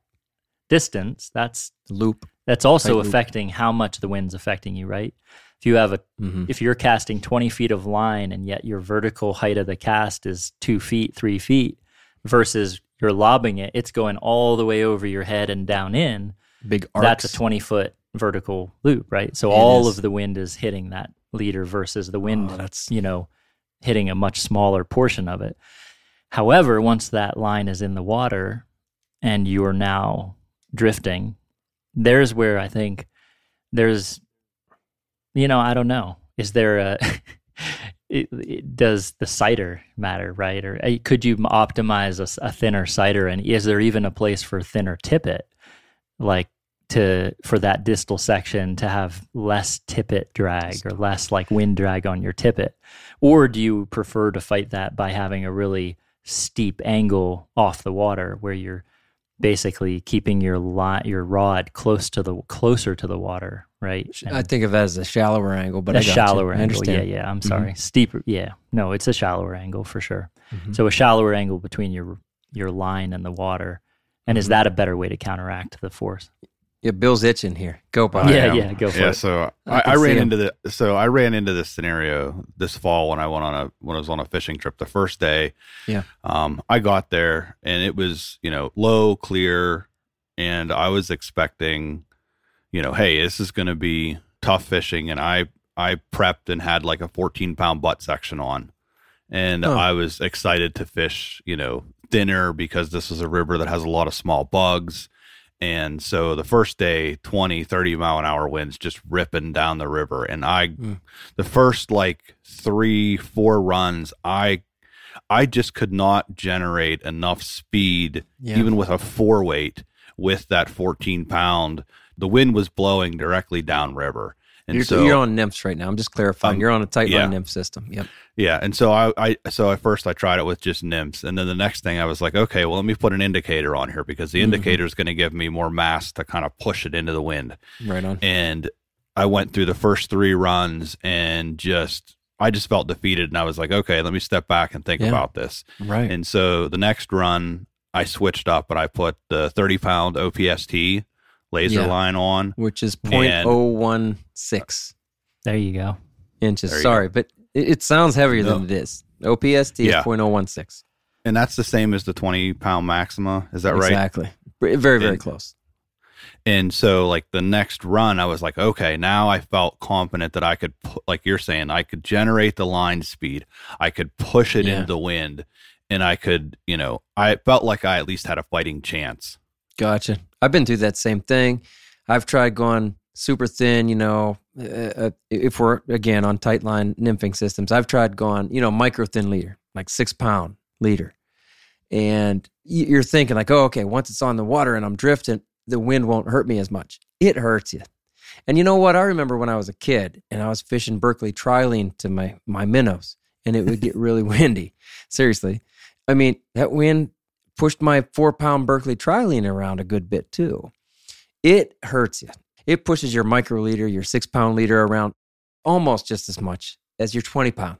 distance. That's Loop. that's also Tight loop. affecting how much the wind's affecting you, right? If you have a Mm-hmm. if you're casting 20 feet of line and yet your vertical height of the cast is two feet, three feet, versus you're lobbing it, it's going all the way over your head and down in. Big arcs. That's a 20 foot vertical loop, right? So It all is. of the wind is hitting that leader versus the wind, Oh, that's you know, hitting a much smaller portion of it. However, once that line is in the water, and you're now drifting, there's where I think there's, you know, I don't know. Is there a, it, it, does the sighter matter, right? Or uh, could you optimize a, a, thinner sighter? And is there even a place for thinner tippet, like to for that distal section to have less tippet drag or less like wind drag on your tippet, or do you prefer to fight that by having a really steep angle off the water where you're basically keeping your line, your rod close to the closer to the water, right? And I think of it as a shallower angle, but a I shallower you. angle. Yeah, yeah. I'm sorry, mm-hmm. steeper. Yeah, no, it's a shallower angle for sure. Mm-hmm. So a shallower angle between your your line and the water, and mm-hmm. is that a better way to counteract the force? Yeah, Bill's itching here. Go, Bob. Yeah, yeah, go for yeah, it. So I, I, I ran into the so I ran into this scenario this fall when I went on a when I was on a fishing trip. The first day, yeah, um, I got there and it was you know low, clear, and I was expecting, you know, hey, this is going to be tough fishing, and I I prepped and had like a 14 pound butt section on, and huh. I was excited to fish, you know, thinner because this is a river that has a lot of small bugs and so the first day, 20, 30 mile an hour winds just ripping down the river. And I, mm. the first like three, four runs, I, I just could not generate enough speed, yeah. even with a four weight, with that 14 pound. The wind was blowing directly downriver. And you're, so you're on nymphs right now. I'm just clarifying. Um, you're on a tight line nymph system. Yep. Yeah, and so I, I, so at first I tried it with just nymphs, and then the next thing I was like, okay, well let me put an indicator on here because the mm-hmm. indicator is going to give me more mass to kind of push it into the wind. Right on. And I went through the first three runs and just I just felt defeated, and I was like, okay, let me step back and think yeah. about this. Right. And so the next run I switched up and I put the 30 pound OPST Lazar yeah. line on, which is 0.016. There you go. Inches. You Sorry, go. but it, it, sounds heavier no. than it is. OPST yeah. is 0.016. And that's the same as the 20 pound Maxima. Is that exactly. right? Exactly. Very, very and, close. And so, like the next run, I was like, okay, now I felt confident that I could, like you're saying, I could generate the line speed. I could push it yeah. into the wind and I could, you know, I felt like I at least had a fighting chance. Gotcha. I've been through that same thing. I've tried going super thin, you know, uh, uh, if we're again on tight line nymphing systems, I've tried going, you know, micro thin leader, like six pound leader. And you're thinking, like, oh, okay, once it's on the water and I'm drifting, the wind won't hurt me as much. It hurts you. And you know what? I remember when I was a kid and I was fishing Berkley trilene to my, my minnows and it would get really windy. Seriously. I mean, that wind pushed my four pound Berkley trilene around a good bit too. It hurts you. It pushes your micro leader, your six pound leader around almost just as much as your 20 pound.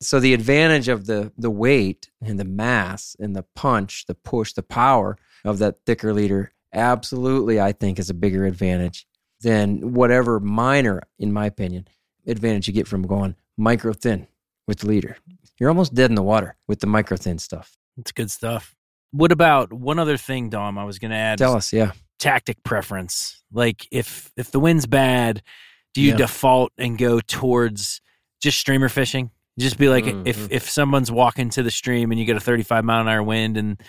So the advantage of the the weight and the mass and the punch, the push, the power of that thicker leader absolutely I think is a bigger advantage than whatever minor, in my opinion, advantage you get from going micro thin with the leader. You're almost dead in the water with the micro thin stuff. It's good stuff. What about one other thing, Dom? I was going to add. Tell us, yeah. Tactic preference. Like if if the wind's bad, do you yeah. default and go towards just streamer fishing? Just be like, mm-hmm. if if someone's walking to the stream and you get a 35 mile an hour wind and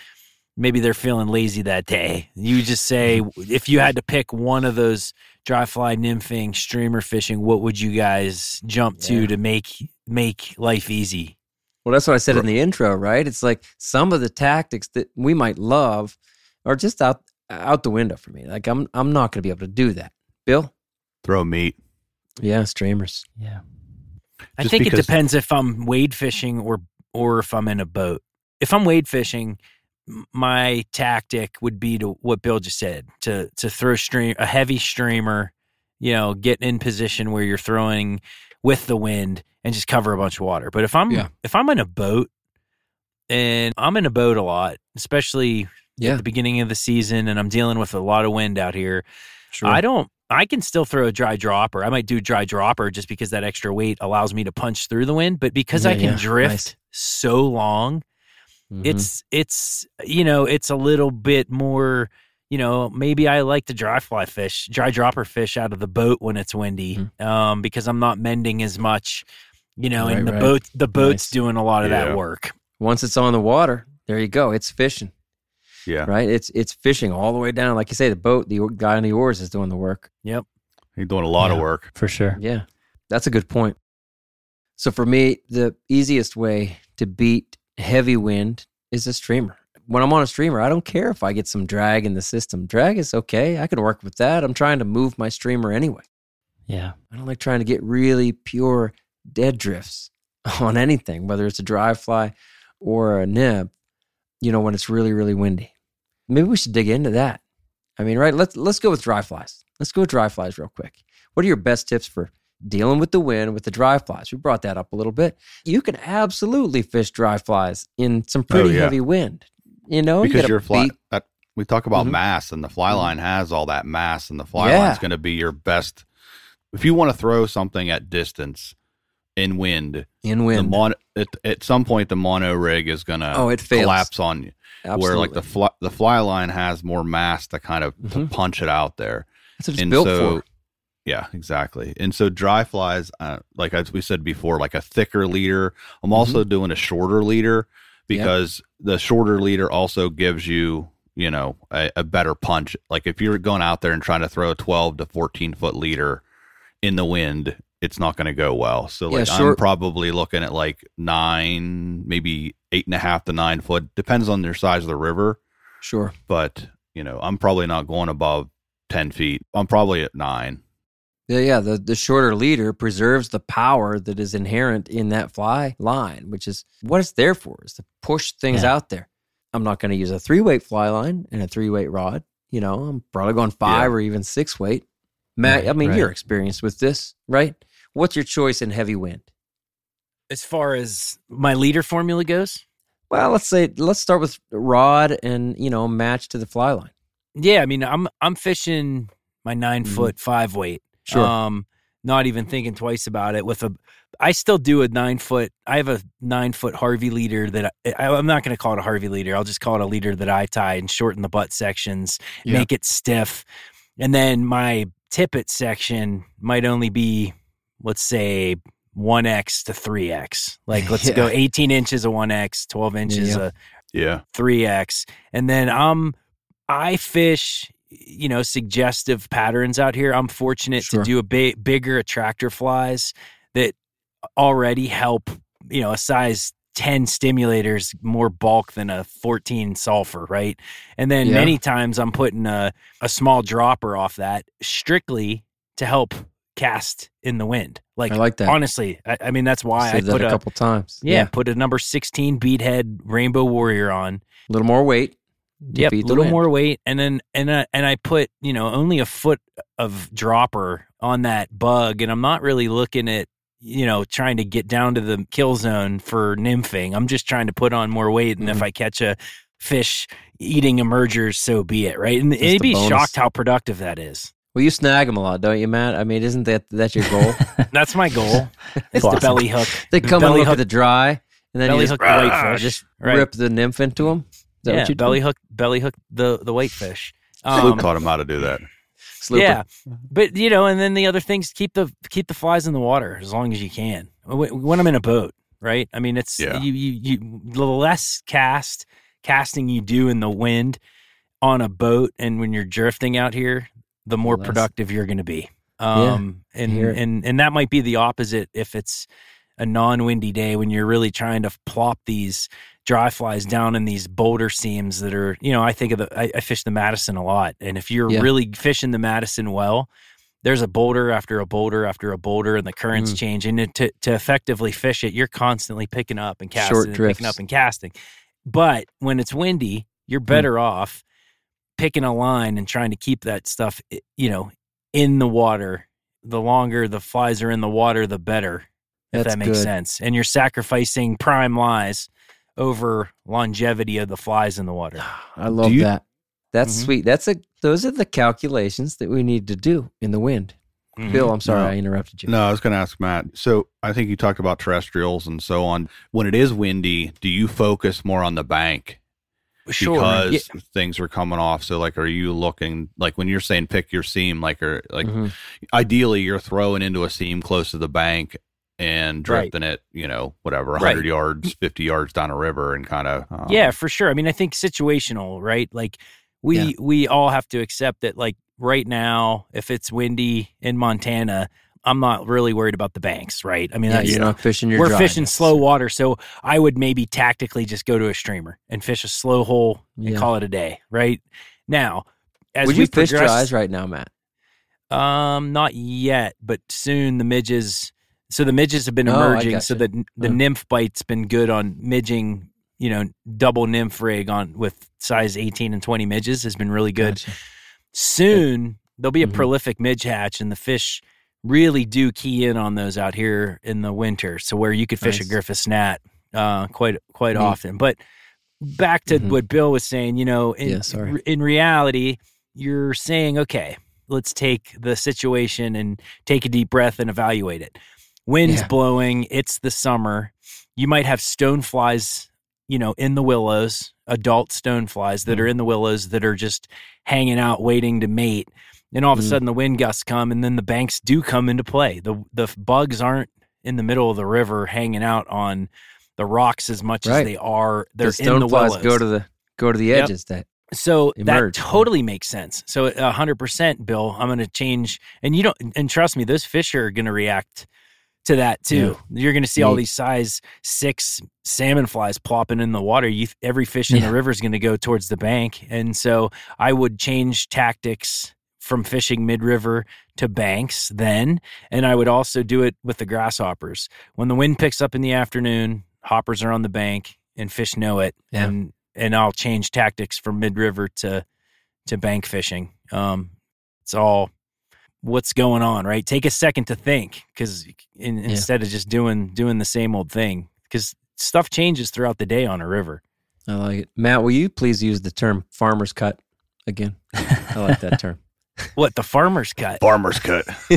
maybe they're feeling lazy that day, you just say, mm-hmm. if you had to pick one of those dry fly nymphing, streamer fishing, what would you guys jump to to make make life easy? Well, that's what I said in the intro, right? It's like some of the tactics that we might love are just out out the window for me. Like I'm I'm not going to be able to do that. Bill, throw meat. Yeah, streamers. Yeah. I think because- it depends if I'm wade fishing or or if I'm in a boat. If I'm wade fishing, my tactic would be to what Bill just said to to throw stream a heavy streamer, you know, get in position where you're throwing with the wind and just cover a bunch of water. But if I'm yeah. if I'm in a boat and I'm in a boat a lot, especially yeah. at the beginning of the season and I'm dealing with a lot of wind out here, sure. I don't I can still throw a dry dropper. I might do dry dropper just because that extra weight allows me to punch through the wind, but because yeah, I can drift nice. so long, mm-hmm. it's it's you know, it's a little bit more you know, maybe I like to dry fly fish, dry dropper fish out of the boat when it's windy, mm-hmm. um, because I'm not mending as much, you know, right, and the right. boat, the boat's nice. doing a lot of yeah. that work. Once it's on the water, there you go. It's fishing. Yeah. right? It's it's fishing all the way down. Like you say, the boat, the guy on the oars is doing the work. You're doing a lot of work. for sure. Yeah, that's a good point. So for me, the easiest way to beat heavy wind is a streamer. When I'm on a streamer, I don't care if I get some drag in the system. Drag is okay. I can work with that. I'm trying to move my streamer anyway. Yeah. I don't like trying to get really pure dead drifts on anything, whether it's a dry fly or a nib, you know, when it's really, really windy. Maybe we should dig into that. I mean, right, let's let's go with dry flies. Let's go with dry flies real quick. What are your best tips for dealing with the wind with the dry flies? We brought that up a little bit. You can absolutely fish dry flies in some oh, pretty Oh, yeah. heavy wind. You know, because you're fly. beat- we talk about Mhm. mass, and the fly Mhm. line has all that mass, and the fly Yeah. line's going to be your best. If you want to throw something at distance in wind, in the wind. mon- at, at some point the mono rig is going to oh, it fails. collapse on you. Absolutely. Where like the fly, the fly line has more mass to kind of to Mhm. punch it out there. That's what it's and built so, for. Yeah, exactly. And so dry flies, uh, like as we said before, like a thicker leader. I'm also Mm-hmm. doing a shorter leader because the shorter leader also gives you, you know, a, a better punch. Like if you're going out there and trying to throw a 12 to 14 foot leader in the wind, it's not going to go well. So Yeah, like I'm probably looking at like nine, maybe eight and a half to nine foot, depends on your size of the river. Sure. But you know, I'm probably not going above 10 feet. I'm probably at nine. Yeah, yeah. The the shorter leader preserves the power that is inherent in that fly line, which is what it's there for, is to push things Yeah. out there. I'm not going to use a three weight fly line and a three weight rod. You know, I'm probably going five Yeah. or even six weight. Matt, Right, I mean, right. you're experienced with this, right? What's your choice in heavy wind? As far as my leader formula goes, Well, let's say let's start with rod and you know match to the fly line. yeah, I mean, I'm I'm fishing my 9 Mhm. foot five weight. Sure. Um, not even thinking twice about it. With a, I still do a nine foot. I have a nine foot Harvey leader that I, I, I'm not going to call it a Harvey leader. I'll just call it a leader that I tie and shorten the butt sections, Yeah. make it stiff, and then my tippet section might only be, let's say. 1x to 3x. Like let's Yeah. go 18 inches of 1x, 12 inches Yeah. of Yeah. 3x and then i'm i fish you know suggestive patterns out here i'm fortunate Sure. to do a ba- bigger attractor flies that already help you know a size 10 stimulators more bulk than a 14 sulfur right and then Yeah. many times i'm putting a, a small dropper off that strictly to help cast in the wind like, I like that. honestly I, I mean that's why i Said that put a a, couple times. yeah, put a number 16 beadhead rainbow warrior on a little more weight. Yep, a little wind. more weight, and then and I, and I put you know only a foot of dropper on that bug, and I'm not really looking at you know trying to get down to the kill zone for nymphing. I'm just trying to put on more weight, and if Mhm. I catch a fish eating emergers, so be it, right? And Just it'd be bonus. shocked how productive that is. Well, you snag them a lot, don't you, Matt? I mean, isn't that that's your goal? That's my goal. It's the belly hook. they come belly look hook- at the dry, and then belly you just, hook the white "Rah," fish. just Right. rip the nymph into them. Is that yeah, what you do? belly hook, belly hook the the white fish. Sloop Um, taught him how to do that. Slooper. Yeah, but you know, and then the other things keep the keep the flies in the water as long as you can. When I'm in a boat, right? I mean, it's Yeah. you, you you the less cast casting you do in the wind on a boat, and when you're drifting out here, the more Less. productive you're going to be. Yeah, Um, and hear and and that might be the opposite if it's a non-windy day when you're really trying to plop these dry flies down in these boulder seams that are, you know, I think of the, I, I fish the Madison a lot. And if you're Yeah. really fishing the Madison well, there's a boulder after a boulder after a boulder and the currents Mm. change. And to, to effectively fish it, you're constantly picking up and casting Short and drifts. picking up and casting. But when it's windy, you're better off picking a line and trying to keep that stuff, you know, in the water. The longer the flies are in the water, the better if That's that makes good. sense. And you're sacrificing prime lies over longevity of the flies in the water. I love you- that. That's Mhm. sweet. That's a those are the calculations that we need to do in the wind. Mm-hmm. Bill, I'm sorry No. I interrupted you. No, I was going to ask Matt. So I think you talked about terrestrials and so on. When it is windy, do you focus more on the bank Sure. because Yeah. things are coming off? So like, are you looking like when you're saying pick your seam, like, or like Mhm. ideally you're throwing into a seam close to the bank and drifting it, you know, whatever, 100 Right. yards, 50 yards down a river and kind of. Um, yeah, for sure. I mean, I think situational, right? Like we Yeah. we all have to accept that like right now if it's windy in Montana, I'm not really worried about the banks, right? I mean, Yeah, you're not fishing your we're dry fishing slow water, so I would maybe tactically just go to a streamer and fish a slow hole and Yeah. call it a day, right? Now, as Would we you fish dries right now, Matt? Um, not yet, but soon the midges. So the midges have been Oh, emerging. So gotcha. the the Uh. nymph bite's been good on midging. You know, double nymph rig on with size eighteen and twenty midges has been really good. Gotcha. Soon there'll be a Mhm. prolific midge hatch, and the fish really do key in on those out here in the winter. So where you could fish Nice. a Griffiths gnat uh, quite quite Neat. often. But back to Mhm. what Bill was saying, you know, in, Yeah, in reality, you're saying, okay, let's take the situation and take a deep breath and evaluate it. Wind's Yeah. blowing, it's the summer. You might have stoneflies, you know, in the willows, adult stoneflies that Mm. are in the willows that are just hanging out waiting to mate. And all of a Mm. sudden the wind gusts come and then the banks do come into play. The the bugs aren't in the middle of the river hanging out on the rocks as much Right. as they are they're the in the willows. go to the go to the Yep. edges. That So emerge. that totally makes sense. So a hundred percent, Bill. I'm going to change, and you don't. And trust me, those fish are going to react to that too. You're going to see all these size six salmon flies plopping in the water. You, every fish in Yeah. the river is going to go towards the bank, and so I would change tactics from fishing mid river to banks then, and I would also do it with the grasshoppers. When the wind picks up in the afternoon, hoppers are on the bank, and fish know it, Yeah. and and I'll change tactics from mid river to to bank fishing. Um, it's all what's going on, right? Take a second to think because in, Yeah. instead of just doing doing the same old thing, because stuff changes throughout the day on a river. I like it. Matt, will you please use the term farmer's cut again? I like that term. What the farmer's cut? Farmer's cut.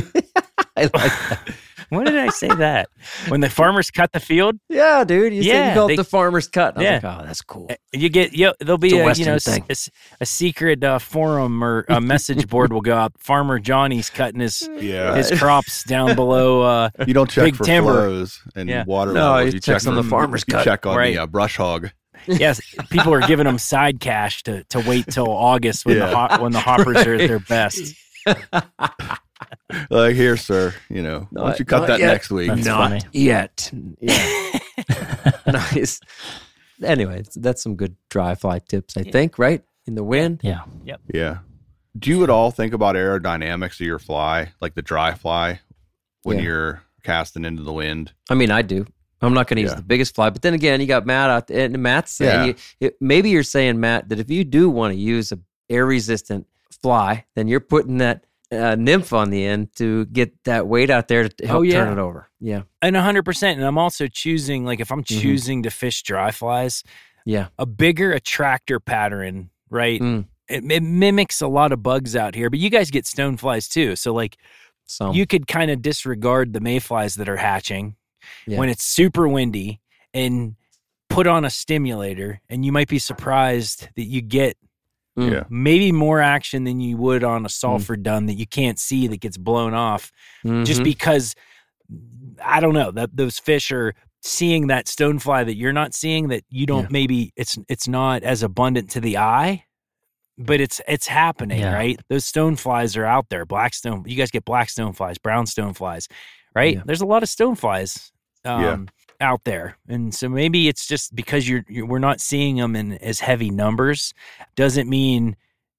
I like that. When did I say that? When the farmers cut the field, Yeah, dude. You said Yeah, you called they- the farmer's cut. I was Yeah. like, oh, that's cool. uh, you get you. There'll be a a, you know s- thing. a, s- a secret uh, forum or a message board will go up. Farmer Johnny's cutting his Yeah. his crops down below. Uh, You don't check Big for timber. flows and Yeah. water No, levels. You check on the for- farmer's you cut. check on Right. the uh, brush hog. yes, people are giving them side cash to to wait till August when the ho- when the hoppers are at their best. Like here, sir. You know, why don't you cut that yet. next week? That's Not funny. yet. Yeah. nice. Anyway, that's some good dry fly tips, I think, right? In the wind. Yeah. Yeah. Do you at all think about aerodynamics of your fly, like the dry fly, when Yeah. you're casting into the wind? I mean, I do. I'm not going to use Yeah. the biggest fly, but then again, you got Matt out there, and Matt's saying, Yeah. you, it, maybe you're saying, Matt, that if you do want to use a air resistant fly, then you're putting that uh, nymph on the end to get that weight out there to help Oh, yeah. turn it over. Yeah. And hundred percent. And I'm also choosing like if I'm Mhm. choosing to fish dry flies, Yeah. a bigger attractor pattern, right? Mm. It, it mimics a lot of bugs out here, but you guys get stone flies too. So like So, you could kind of disregard the mayflies that are hatching Yeah. when it's super windy and put on a stimulator and you might be surprised that you get Mm. Yeah. maybe more action than you would on a Hmm. sulfur dun that you can't see that gets blown off just Mhm. because I don't know that those fish are seeing that stonefly that you're not seeing that you don't Yeah. maybe it's it's not as abundant to the eye but it's it's happening Yeah. right those stoneflies are out there black stone you guys get black stoneflies brown stoneflies right Yeah. there's a lot of stoneflies um Yeah. out there and so maybe it's just because you're, you're we're not seeing them in as heavy numbers doesn't mean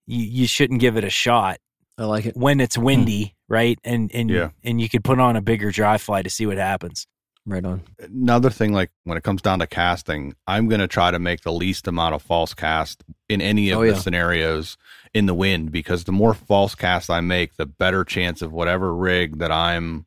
you, you shouldn't give it a shot I like it. when it's windy, right? And and Yeah. and you could put on a bigger dry fly to see what happens. Right on. Another thing, like when it comes down to casting, I'm going to try to make the least amount of false cast in any of Oh, the yeah. scenarios in the wind because the more false cast I make, the better chance of whatever rig that I'm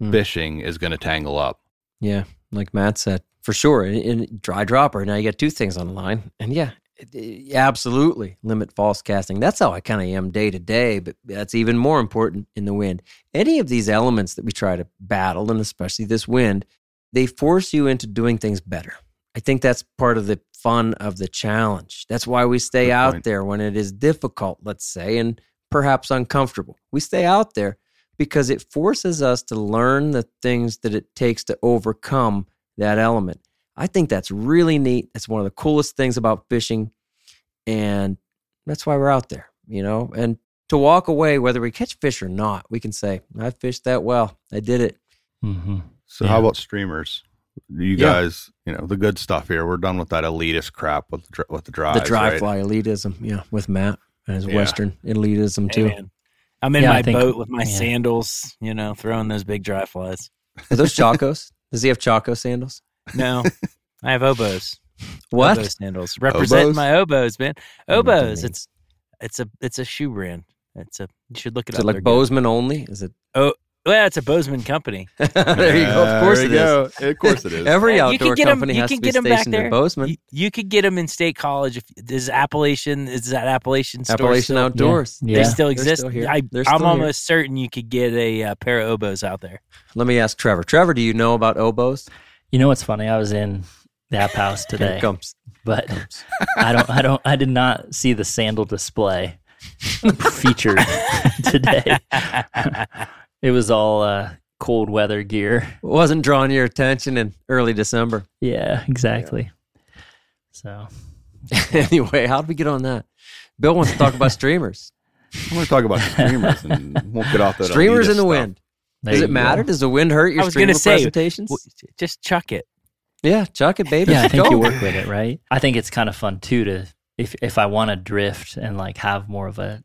Hmm. fishing is going to tangle up. Yeah, like Matt said, for sure. In, dry dropper, now you got two things on the line, and yeah, it- it- absolutely limit false casting. That's how I kind of am day to day, but that's even more important in the wind. Any of these elements that we try to battle, and especially this wind, they force you into doing things better. I think that's part of the fun of the challenge. That's why we stay Good out point. there when it is difficult, let's say, and perhaps uncomfortable. We stay out there because it forces us to learn the things that it takes to overcome that element. I think that's really neat. That's one of the coolest things about fishing. And that's why we're out there, you know? And to walk away, whether we catch fish or not, we can say, I fished that well. I did it. Mm-hmm. So Yeah. how about streamers? You Yeah. guys, you know the good stuff here. We're done with that elitist crap with the, with the drives. the dry right? fly elitism, yeah, with Matt and his Yeah. Western elitism too. man. I'm in Yeah, my think- boat with my yeah. sandals, you know, throwing those big dry flies. Are those Chacos? Does he have Chaco sandals? No, I have Oboz. What? Oboe sandals. Representing Oboz? my Oboz, man. I don't know what that Oboz. It's it's a it's a shoe brand. It's a you should look it Is up. it like They're good. Bozeman only? Is it? Well, it's a Bozeman company. there you go. Of course There it you is. Of course it is. Every Yeah, you can outdoor get 'em- company you has can to be get 'em back stationed in there. Bozeman. You, you could get them in State College. If is Appalachian is that Appalachian store Appalachian still- Outdoors. Yeah. They still They're exist. still here. I, They're I'm still here. almost certain you could get a uh, pair of Oboz out there. Let me ask Trevor. Trevor, do you know about Oboz? You know what's funny? I was in the app house today, it comes. but I don't, I don't, I did not see the sandal display featured today. It was all uh, cold weather gear. It wasn't drawing your attention in early December. Yeah, exactly. So anyway, how did we get on that? Bill wants to talk about streamers. I want to talk about streamers and won't get off that. streamers elitist in the stuff. wind. Does it matter? Does the wind hurt your I was streamer gonna say, presentations? W- Just chuck it. yeah, chuck it, baby. Yeah, I think Go. you work with it, right? I think it's kind of fun too to if if I want to drift and like have more of a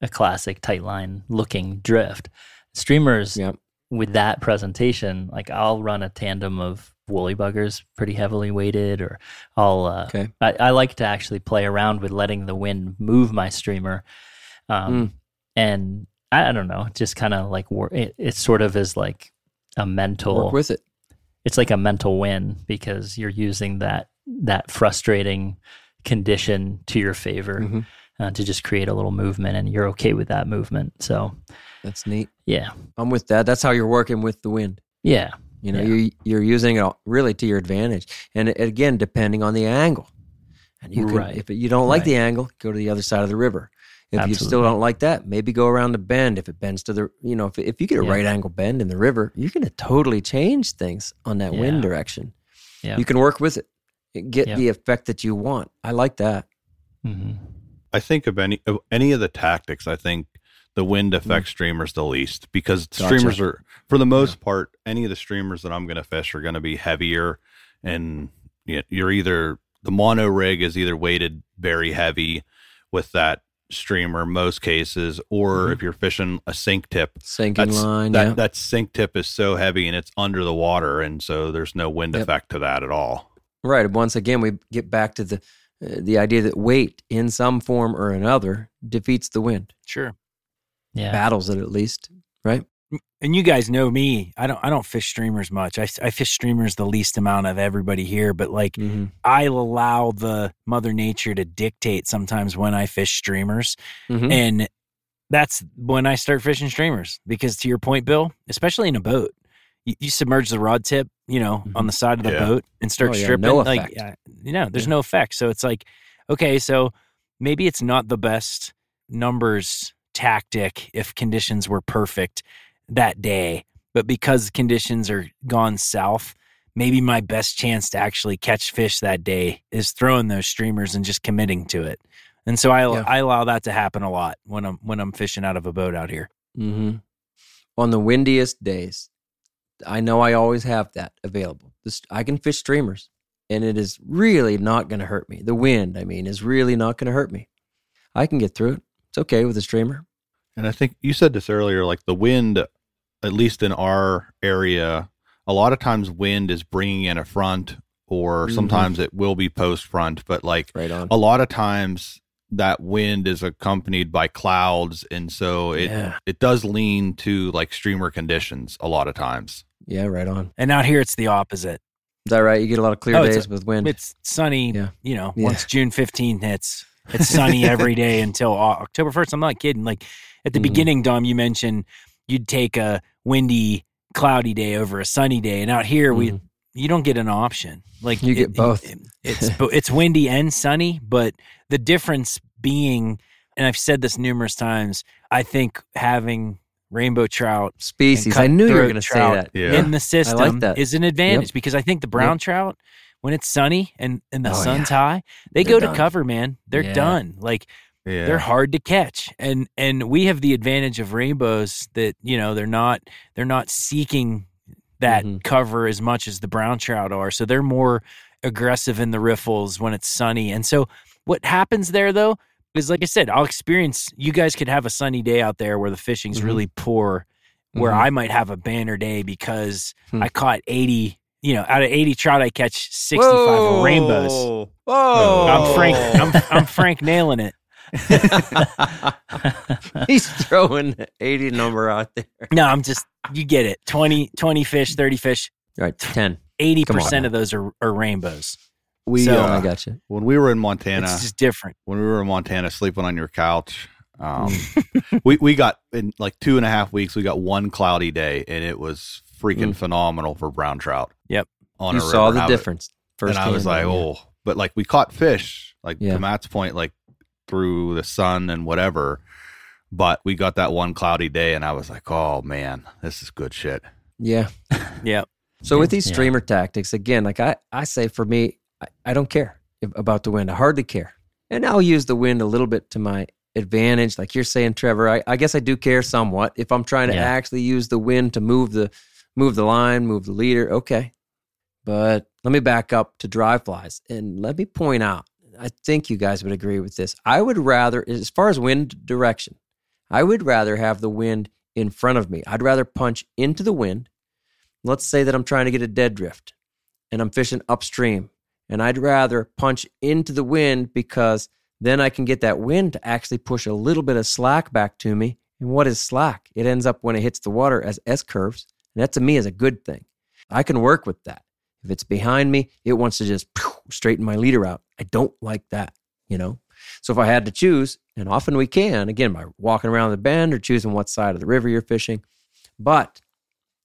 a classic tight line looking drift. Streamers Yep. with that presentation, like I'll run a tandem of woolly buggers pretty heavily weighted or I'll uh, Okay. I, I like to actually play around with letting the wind move my streamer. Um, and I, I don't know, just kind of like wor- it, it sort of is like a mental Work with it. it's like a mental win because you're using that that frustrating condition to your favor Mhm. uh, to just create a little movement and you're okay with that movement so That's neat. yeah I'm with that. That's how you're working with the wind. yeah You know, Yeah. you you're using it really to your advantage, and it- again, depending on the angle. And you can, Right. if you don't like Right. the angle, go to the other side of the river. If you still don't like that, maybe go around the bend. If it bends to the, you know, if if you get a Yeah. right angle bend in the river, you're going to totally change things on that wind direction. yeah You can work with it, get Yeah. the effect that you want. I like that. hmm I think of any of any of the tactics. I think the wind Mm. affects streamers the least because Gotcha. streamers are, for the most part, any of the streamers that I'm going to fish are going to be heavier, and you know, you're either the mono rig is either weighted very heavy with that streamer most cases, or Mhm. if you're fishing a sink tip, Sinking line, that yeah. that sink tip is so heavy and it's under the water, and so there's no wind Yep. effect to that at all. Right. Once again, we get back to the uh, the idea that weight in some form or another defeats the wind, Sure. Yeah battles it at least. Right. And you guys know me. I don't. I don't fish streamers much. I, I fish streamers the least amount of everybody here. But like, Mm-hmm. I allow the Mother Nature to dictate sometimes when I fish streamers, Mm-hmm. and that's when I start fishing streamers. Because to your point, Bill, especially in a boat, you, you submerge the rod tip, you know, on the side of the Yeah. boat and start Mm-hmm. Oh, yeah, stripping. no like, effect. uh, you know, there's Yeah. no effect. So it's like, okay, so maybe it's not the best numbers tactic if conditions were perfect that day, but because conditions are gone south. Maybe my best chance to actually catch fish that day is throwing those streamers and just committing to it. And so I, Yeah. I allow that to happen a lot when I'm when I'm fishing out of a boat out here. Mm-hmm. On the windiest days, I know I always have that available. This, I can fish streamers, and it is really not going to hurt me. The wind, I mean, is really not going to hurt me. I can get through it. It's okay with a streamer. And I think you said this earlier, like the wind, at least in our area, a lot of times wind is bringing in a front, or Mhm. sometimes it will be post front. But like Right on. a lot of times, that wind is accompanied by clouds, and so it yeah. it does lean to like streamer conditions a lot of times. Yeah, right on. And out here it's the opposite. Is that right? You get a lot of clear Oh, it's days with wind. It's sunny, Yeah. you know, Yeah. once June 15th hits, it's sunny every day until October 1st. I'm not kidding. Like at the Mhm. beginning, Dom, you mentioned you'd take a windy, cloudy day over a sunny day. And out here, we Mhm. you don't get an option. Like You get both. it- it's it's windy and sunny, but the difference being, and I've said this numerous times, I think having rainbow trout Species. I knew you were going to say that. Yeah. in the system that. is an advantage because I think the brown trout, when it's sunny and, and the Oh, sun's high, they They're go done. to cover, man. They're Yeah. done. Like Yeah. they're hard to catch. And and we have the advantage of rainbows that, you know, they're not they're not seeking that Mhm. cover as much as the brown trout are. So they're more aggressive in the riffles when it's sunny. And so what happens there though is like I said, I'll experience you guys could have a sunny day out there where the fishing's Mhm. really poor, where Mhm. I might have a banner day because Hmm. I caught 80, you know, out of 80 trout I catch 65 are rainbows. Whoa. I'm Frank I'm I'm Frank nailing it. He's throwing the 80 number out there. No, I'm just you get it. 20 20 fish, 30 fish, All right, 10. 80% on. of those are, are rainbows. we So- uh, I got you. when we were in Montana. It's just different. when we were in Montana sleeping on your couch. Um, we we got in like two and a half weeks. We got one cloudy day, and it was freaking Mm. phenomenal for brown trout. Yep. on You a saw river the habit. difference. First and I was like, oh, but like we caught fish, like Yeah. to Matt's point, like through the sun and whatever. But we got that one cloudy day, and I was like, oh man, this is good shit. yeah. Yep. So with these Yeah. streamer tactics, again, like I, I say for me, I, I don't care if, about the wind. I hardly care. And I'll use the wind a little bit to my advantage. Like you're saying, Trevor, I, I guess I do care somewhat. If I'm trying to Yeah. actually use the wind to move the move the line, move the leader, okay. But let me back up to dry flies and let me point out, I think you guys would agree with this. I would rather, as far as wind direction, I would rather have the wind in front of me. I'd rather punch into the wind. Let's say that I'm trying to get a dead drift and I'm fishing upstream, and I'd rather punch into the wind because then I can get that wind to actually push a little bit of slack back to me. And what is slack? It ends up when it hits the water as S curves. And that to me is a good thing. I can work with that. If it's behind me, it wants to just straighten my leader out. I don't like that, you know? So if I had to choose, and often we can, again, by walking around the bend or choosing what side of the river you're fishing. But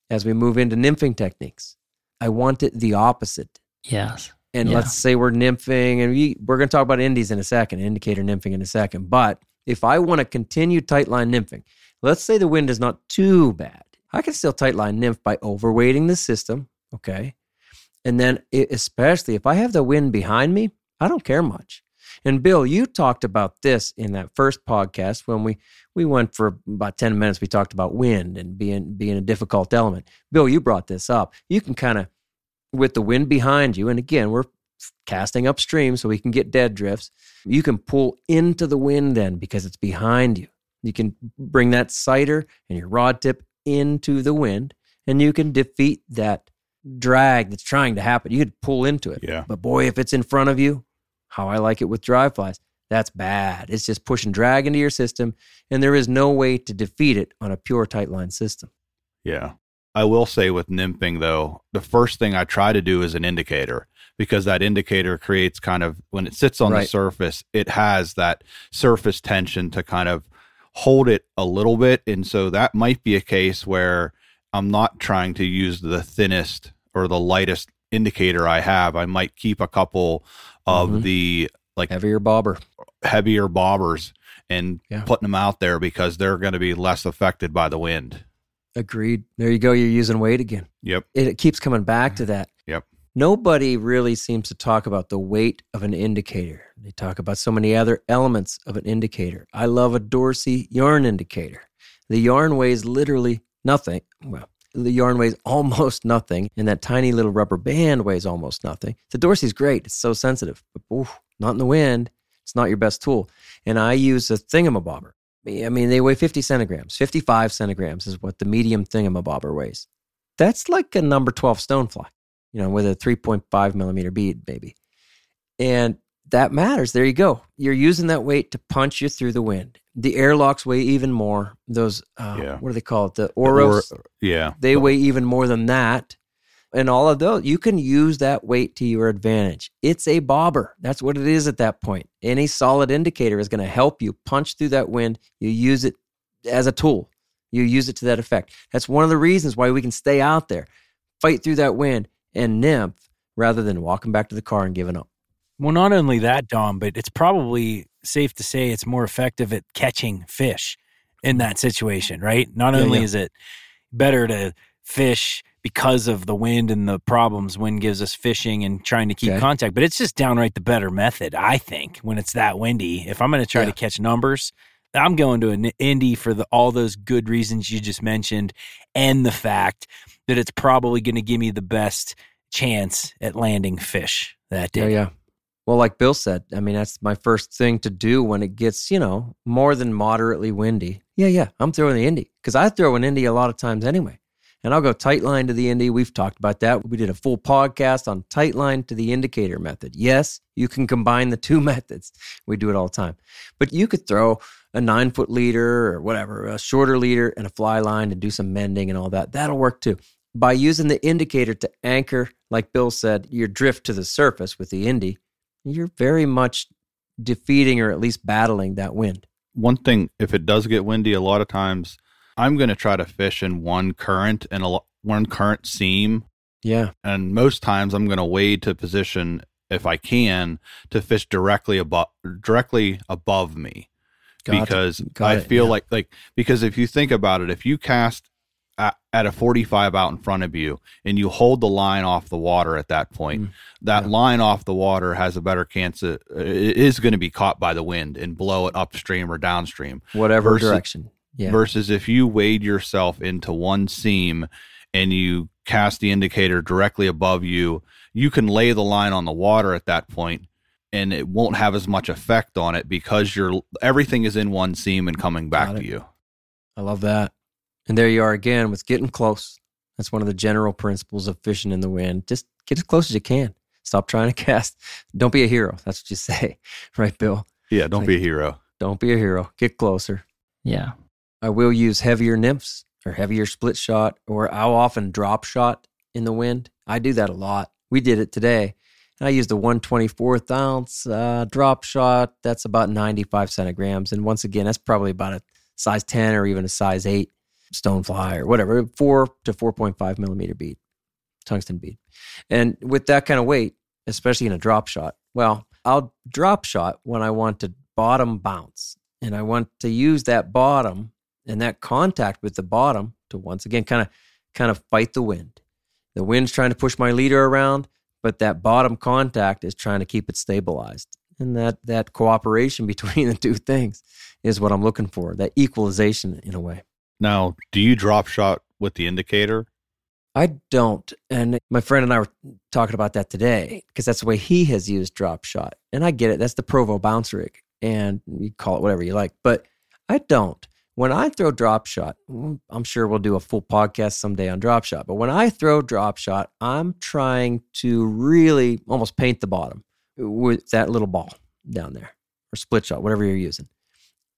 as we move into nymphing techniques, I want it the opposite. Yes. And Yeah. let's say we're nymphing, and we, we're going to talk about indies in a second, indicator nymphing in a second. But if I want to continue tight line nymphing, let's say the wind is not too bad, I can still tightline nymph by overweighting the system. Okay. And then, especially if I have the wind behind me, I don't care much. And Bill, you talked about this in that first podcast when we we went for about 10 minutes we talked about wind and being being a difficult element. Bill, you brought this up. You can kind of with the wind behind you and again, we're casting upstream so we can get dead drifts. You can pull into the wind then because it's behind you. You can bring that sighter and your rod tip into the wind and you can defeat that drag that's trying to happen. You could pull into it. Yeah. But boy, if it's in front of you, how I like it with dry flies, that's bad. It's just pushing drag into your system, and there is no way to defeat it on a pure tight line system. Yeah. I will say with nymphing though, the first thing I try to do is an indicator because that indicator creates kind of when it sits on the surface, it has that surface tension to kind of hold it a little bit. And so that might be a case where I'm not trying to use the thinnest or the lightest indicator I have. I might keep a couple of Mhm. the like Heavier bobber. heavier bobbers and Yeah. putting them out there because they're going to be less affected by the wind. Agreed. There you go. You're using weight again. Yep. It, it keeps coming back to that. Nobody really seems to talk about the weight of an indicator. They talk about so many other elements of an indicator. I love a Dorsey yarn indicator. The yarn weighs literally nothing. Well, the yarn weighs almost nothing, and that tiny little rubber band weighs almost nothing. The Dorsey's great. It's so sensitive, but oof, not in the wind. It's not your best tool. And I use a thingamabobber. I mean, they weigh 50 centigrams. 55 centigrams is what the medium thingamabobber weighs. That's like a number 12 stonefly, you know, with a 3.5 millimeter bead, maybe. And that matters. There you go. You're using that weight to punch you through the wind. The airlocks weigh even more. Those, uh, Yeah. what do they call it? The Oros. Or- yeah. They weigh even more than that. And all of those, you can use that weight to your advantage. It's a bobber. That's what it is at that point. Any solid indicator is going to help you punch through that wind. You use it as a tool, you use it to that effect. That's one of the reasons why we can stay out there, fight through that wind, and nymph rather than walking back to the car and giving up. Well, not only that, Dom, but it's probably safe to say it's more effective at catching fish. in that situation, right? Not Yeah, only yeah. is it better to fish because of the wind and the problems wind gives us fishing and trying to keep Okay. contact, but it's just downright the better method, I think, when it's that windy. If I'm going to try Yeah. to catch numbers, I'm going to an Indy for the all those good reasons you just mentioned, and the fact that it's probably going to give me the best chance at landing fish that day. Yeah, yeah. Well, like Bill said, I mean, that's my first thing to do when it gets, you know, more than moderately windy. Yeah, yeah. I'm throwing the Indy because I throw an Indy a lot of times anyway. And I'll go tight line to the Indy. We've talked about that. We did a full podcast on tight line to the indicator method. Yes, you can combine the two methods. We do it all the time. But you could throw a nine foot leader or whatever, a shorter leader and a fly line to do some mending and all that. That'll work too. By using the indicator to anchor, like Bill said, your drift to the surface with the Indy, you're very much defeating or at least battling that wind. One thing, if it does get windy, a lot of times I'm going to try to fish in one current and a one current seam, Yeah. and most times I'm going to wade to position if I can to fish directly above directly above me Got it. because Got I it, feel yeah. like like because if you think about it, if you cast at, at a 45 out in front of you and you hold the line off the water at that point, Mm, that yeah. line off the water has a better chance of, it is going to be caught by the wind and blow it upstream or downstream whatever versus- direction. Yeah. versus if you wade yourself into one seam and you cast the indicator directly above you, you can lay the line on the water at that point and it won't have as much effect on it because you're everything is in one seam and coming back to you. I love that. And there you are again with getting close. That's one of the general principles of fishing in the wind. Just get as close as you can. Stop trying to cast. Don't be a hero. That's what you say. Right, Bill? Yeah, don't Like- be a hero. Don't be a hero. Get closer. Yeah. I will use heavier nymphs or heavier split shot, or I'll often drop shot in the wind. I do that a lot. We did it today. I used a 124th ounce uh, drop shot. That's about 95 centigrams. And once again, that's probably about a size 10 or even a size 8 stone fly or whatever, 4 to 4.5 millimeter bead, tungsten bead. And with that kind of weight, especially in a drop shot, well, I'll drop shot when I want to bottom bounce. And I want to use that bottom and that contact with the bottom to once again kind of kind of fight the wind. The wind's trying to push my leader around, but that bottom contact is trying to keep it stabilized. And that that cooperation between the two things is what I'm looking for. That equalization in a way. Now, do you drop shot with the indicator? I don't. And my friend and I were talking about that today because that's the way he has used drop shot. And I get it. That's the Provo bounce rig. And you call it whatever you like. But I don't. When I throw drop shot, mm, I'm sure we'll do a full podcast someday on drop shot. But when I throw drop shot, I'm trying to really almost paint the bottom with that little ball down there or split shot, whatever you're using.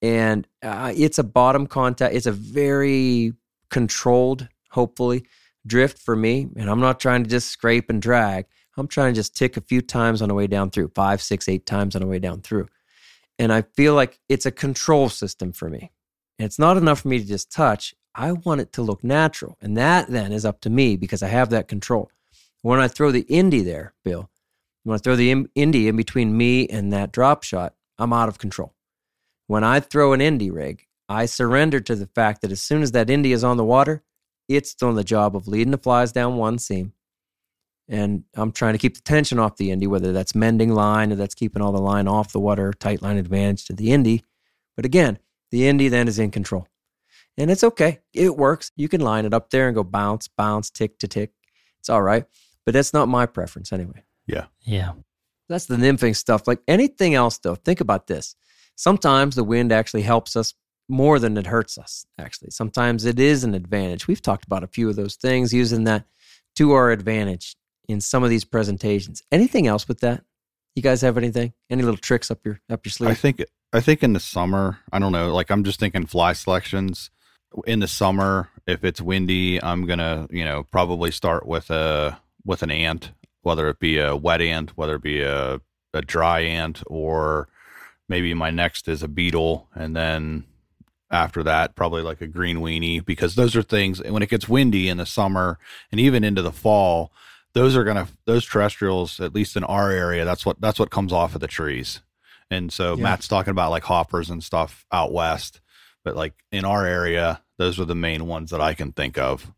And uh, it's a bottom contact. It's a very controlled, hopefully, drift for me. And I'm not trying to just scrape and drag. I'm trying to just tick a few times on the way down through, five, six, eight times on the way down through. And I feel like it's a control system for me. And it's not enough for me to just touch. I want it to look natural. And that then is up to me because I have that control. When I throw the indie there, Bill, when I throw the indie in between me and that drop shot, I'm out of control. When I throw an Indy rig, I surrender to the fact that as soon as that Indy is on the water, it's doing the job of leading the flies down one seam. And I'm trying to keep the tension off the Indy, whether that's mending line or that's keeping all the line off the water, tight line advantage to the Indy. But again, the Indy then is in control. And it's okay. It works. You can line it up there and go bounce, bounce, tick to tick. It's all right. But that's not my preference anyway. Yeah. Yeah. That's the nymphing stuff. Like anything else, though, think about this. Sometimes the wind actually helps us more than it hurts us, actually. Sometimes it is an advantage. We've talked about a few of those things using that to our advantage in some of these presentations. Anything else with that? You guys have anything? Any little tricks up your up your sleeve? I think I think in the summer, I don't know, like I'm just thinking fly selections. In the summer, if it's windy, I'm gonna, you know, probably start with a with an ant, whether it be a wet ant, whether it be a, a dry ant, or maybe my next is a beetle, and then after that, probably like a green weenie, because those are things when it gets windy in the summer and even into the fall, those are gonna those terrestrials, at least in our area, that's what that's what comes off of the trees. And so Yeah. Matt's talking about like hoppers and stuff out west. But like in our area, those are the main ones that I can think of.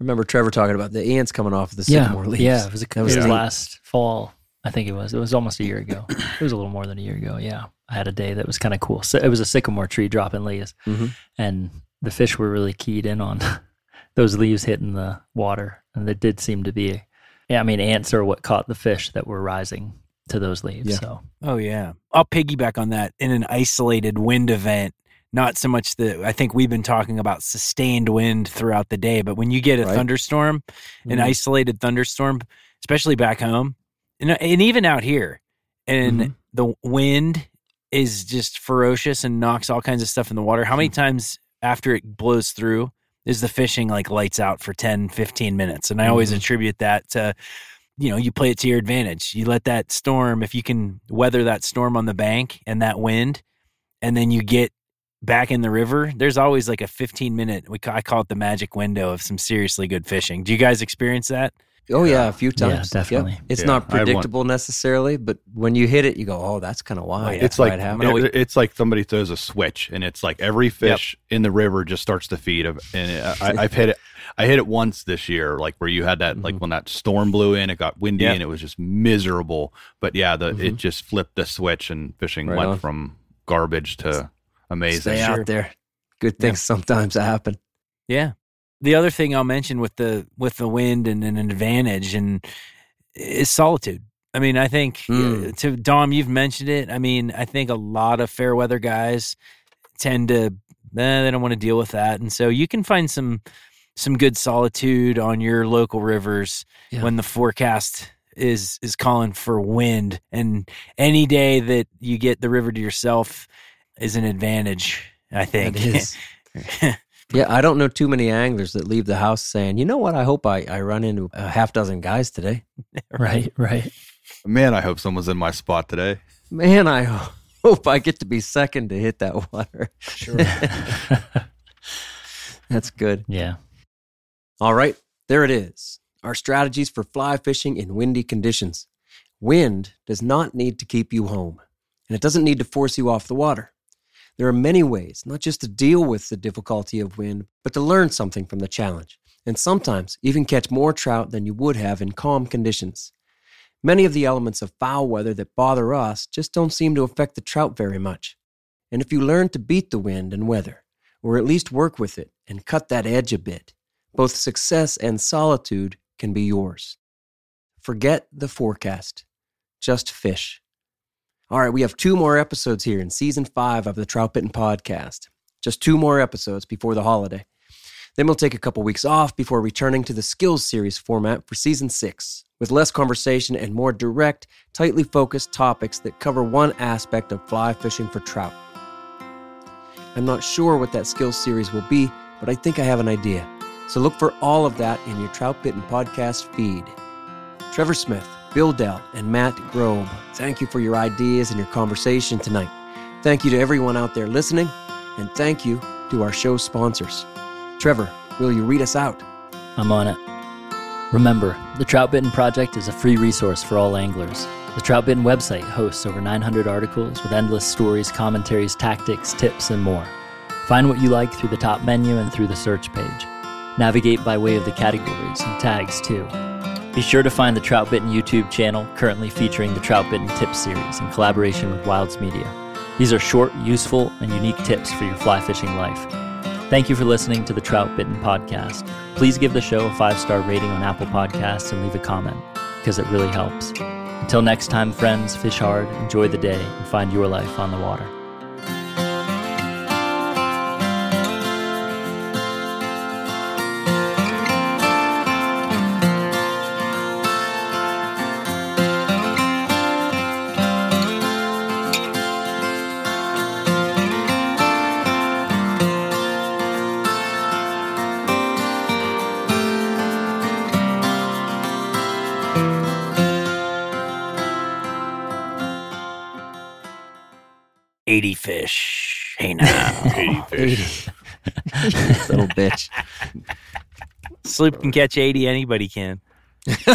remember Trevor talking about the ants coming off of the Yeah, sycamore leaves. yeah. It was, a, it was neat. last fall. I think it was. It was almost a year ago. it was a little more than a year ago. Yeah, I had a day that was kind of cool. So it was a sycamore tree dropping leaves, Mhm. and the fish were really keyed in on those leaves hitting the water, and there did seem to be. Yeah, I mean, ants are what caught the fish that were rising to those leaves. Yeah. So Oh yeah. I'll piggyback on that in an isolated wind event. Not so much the I think we've been talking about sustained wind throughout the day, but when you get a Right. thunderstorm, an Mhm. isolated thunderstorm, especially back home, and, and even out here, and Mhm. the wind is just ferocious and knocks all kinds of stuff in the water. How many times after it blows through is the fishing like lights out for 10, 15 minutes? And I always Mhm. attribute that to you know, you play it to your advantage. You let that storm, if you can weather that storm on the bank and that wind, and then you get back in the river, there's always like a 15 minute, we, I call it the magic window of some seriously good fishing. Do you guys experience that? Oh yeah, a few times. Yeah, Yep. definitely. It's Yeah, not I had one- predictable necessarily, but when you hit it, you go, "Oh, that's kind of why." Oh, it's like it it- it's like somebody throws a switch, and it's like every fish in the river just starts to feed. And I, I've hit it. I hit it once this year, like where you had that, like Mhm. when that storm blew in, it got windy Yep. and it was just miserable. But yeah, the it Mhm. just flipped the switch, and fishing Right went on. from garbage to amazing. Stay Sure. out there. Good things sometimes happen. Yeah. The other thing I'll mention with the with the wind and, and an advantage and is solitude. I mean, I think Mm. uh, to Dom, you've mentioned it. I mean, I think a lot of fair weather guys tend to eh, they don't want to deal with that, and so you can find some some good solitude on your local rivers Yeah. when the forecast is is calling for wind. And any day that you get the river to yourself is an advantage. I think. It is. Yeah, I don't know too many anglers that leave the house saying, "You know what? I hope I, I run into a half dozen guys today." right, right. Man, I hope someone's in my spot today. Man, I hope I get to be second to hit that water. Sure. That's good. yeah. All right, there it is. Our strategies for fly fishing in windy conditions. Wind does not need to keep you home, and it doesn't need to force you off the water. There are many ways, not just to deal with the difficulty of wind, but to learn something from the challenge, and sometimes even catch more trout than you would have in calm conditions. Many of the elements of foul weather that bother us just don't seem to affect the trout very much. And if you learn to beat the wind and weather, or at least work with it and cut that edge a bit, both success and solitude can be yours. Forget the forecast. Just fish. All right, we have two more episodes here in season five of the Troutbitten podcast. Just two more episodes before the holiday. Then we'll take a couple weeks off before returning to the skills series format for season six, with less conversation and more direct, tightly focused topics that cover one aspect of fly fishing for trout. I'm not sure what that skills series will be, but I think I have an idea. So look for all of that in your Troutbitten podcast feed. Trevor Smith, Bill Dell, and Matt Grobe, thank you for your ideas and your conversation tonight. Thank you to everyone out there listening, and thank you to our show sponsors. Trevor, will you read us out? I'm on it. Remember, the Troutbitten Project is a free resource for all anglers. The Troutbitten website hosts over 900 articles with endless stories, commentaries, tactics, tips, and more. Find what you like through the top menu and through the search page. Navigate by way of the categories and tags, too. Be sure to find the Troutbitten YouTube channel, currently featuring the Troutbitten Tips series in collaboration with Wilds Media. These are short, useful, and unique tips for your fly fishing life. Thank you for listening to the Troutbitten podcast. Please give the show a five star rating on Apple Podcasts and leave a comment because it really helps. Until next time, friends, fish hard, enjoy the day, and find your life on the water. Eighty fish. Hey now. 80 fish. Little bitch. Sloop can catch eighty. Anybody can.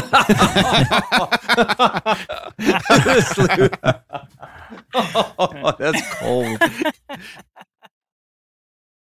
oh, that's cold.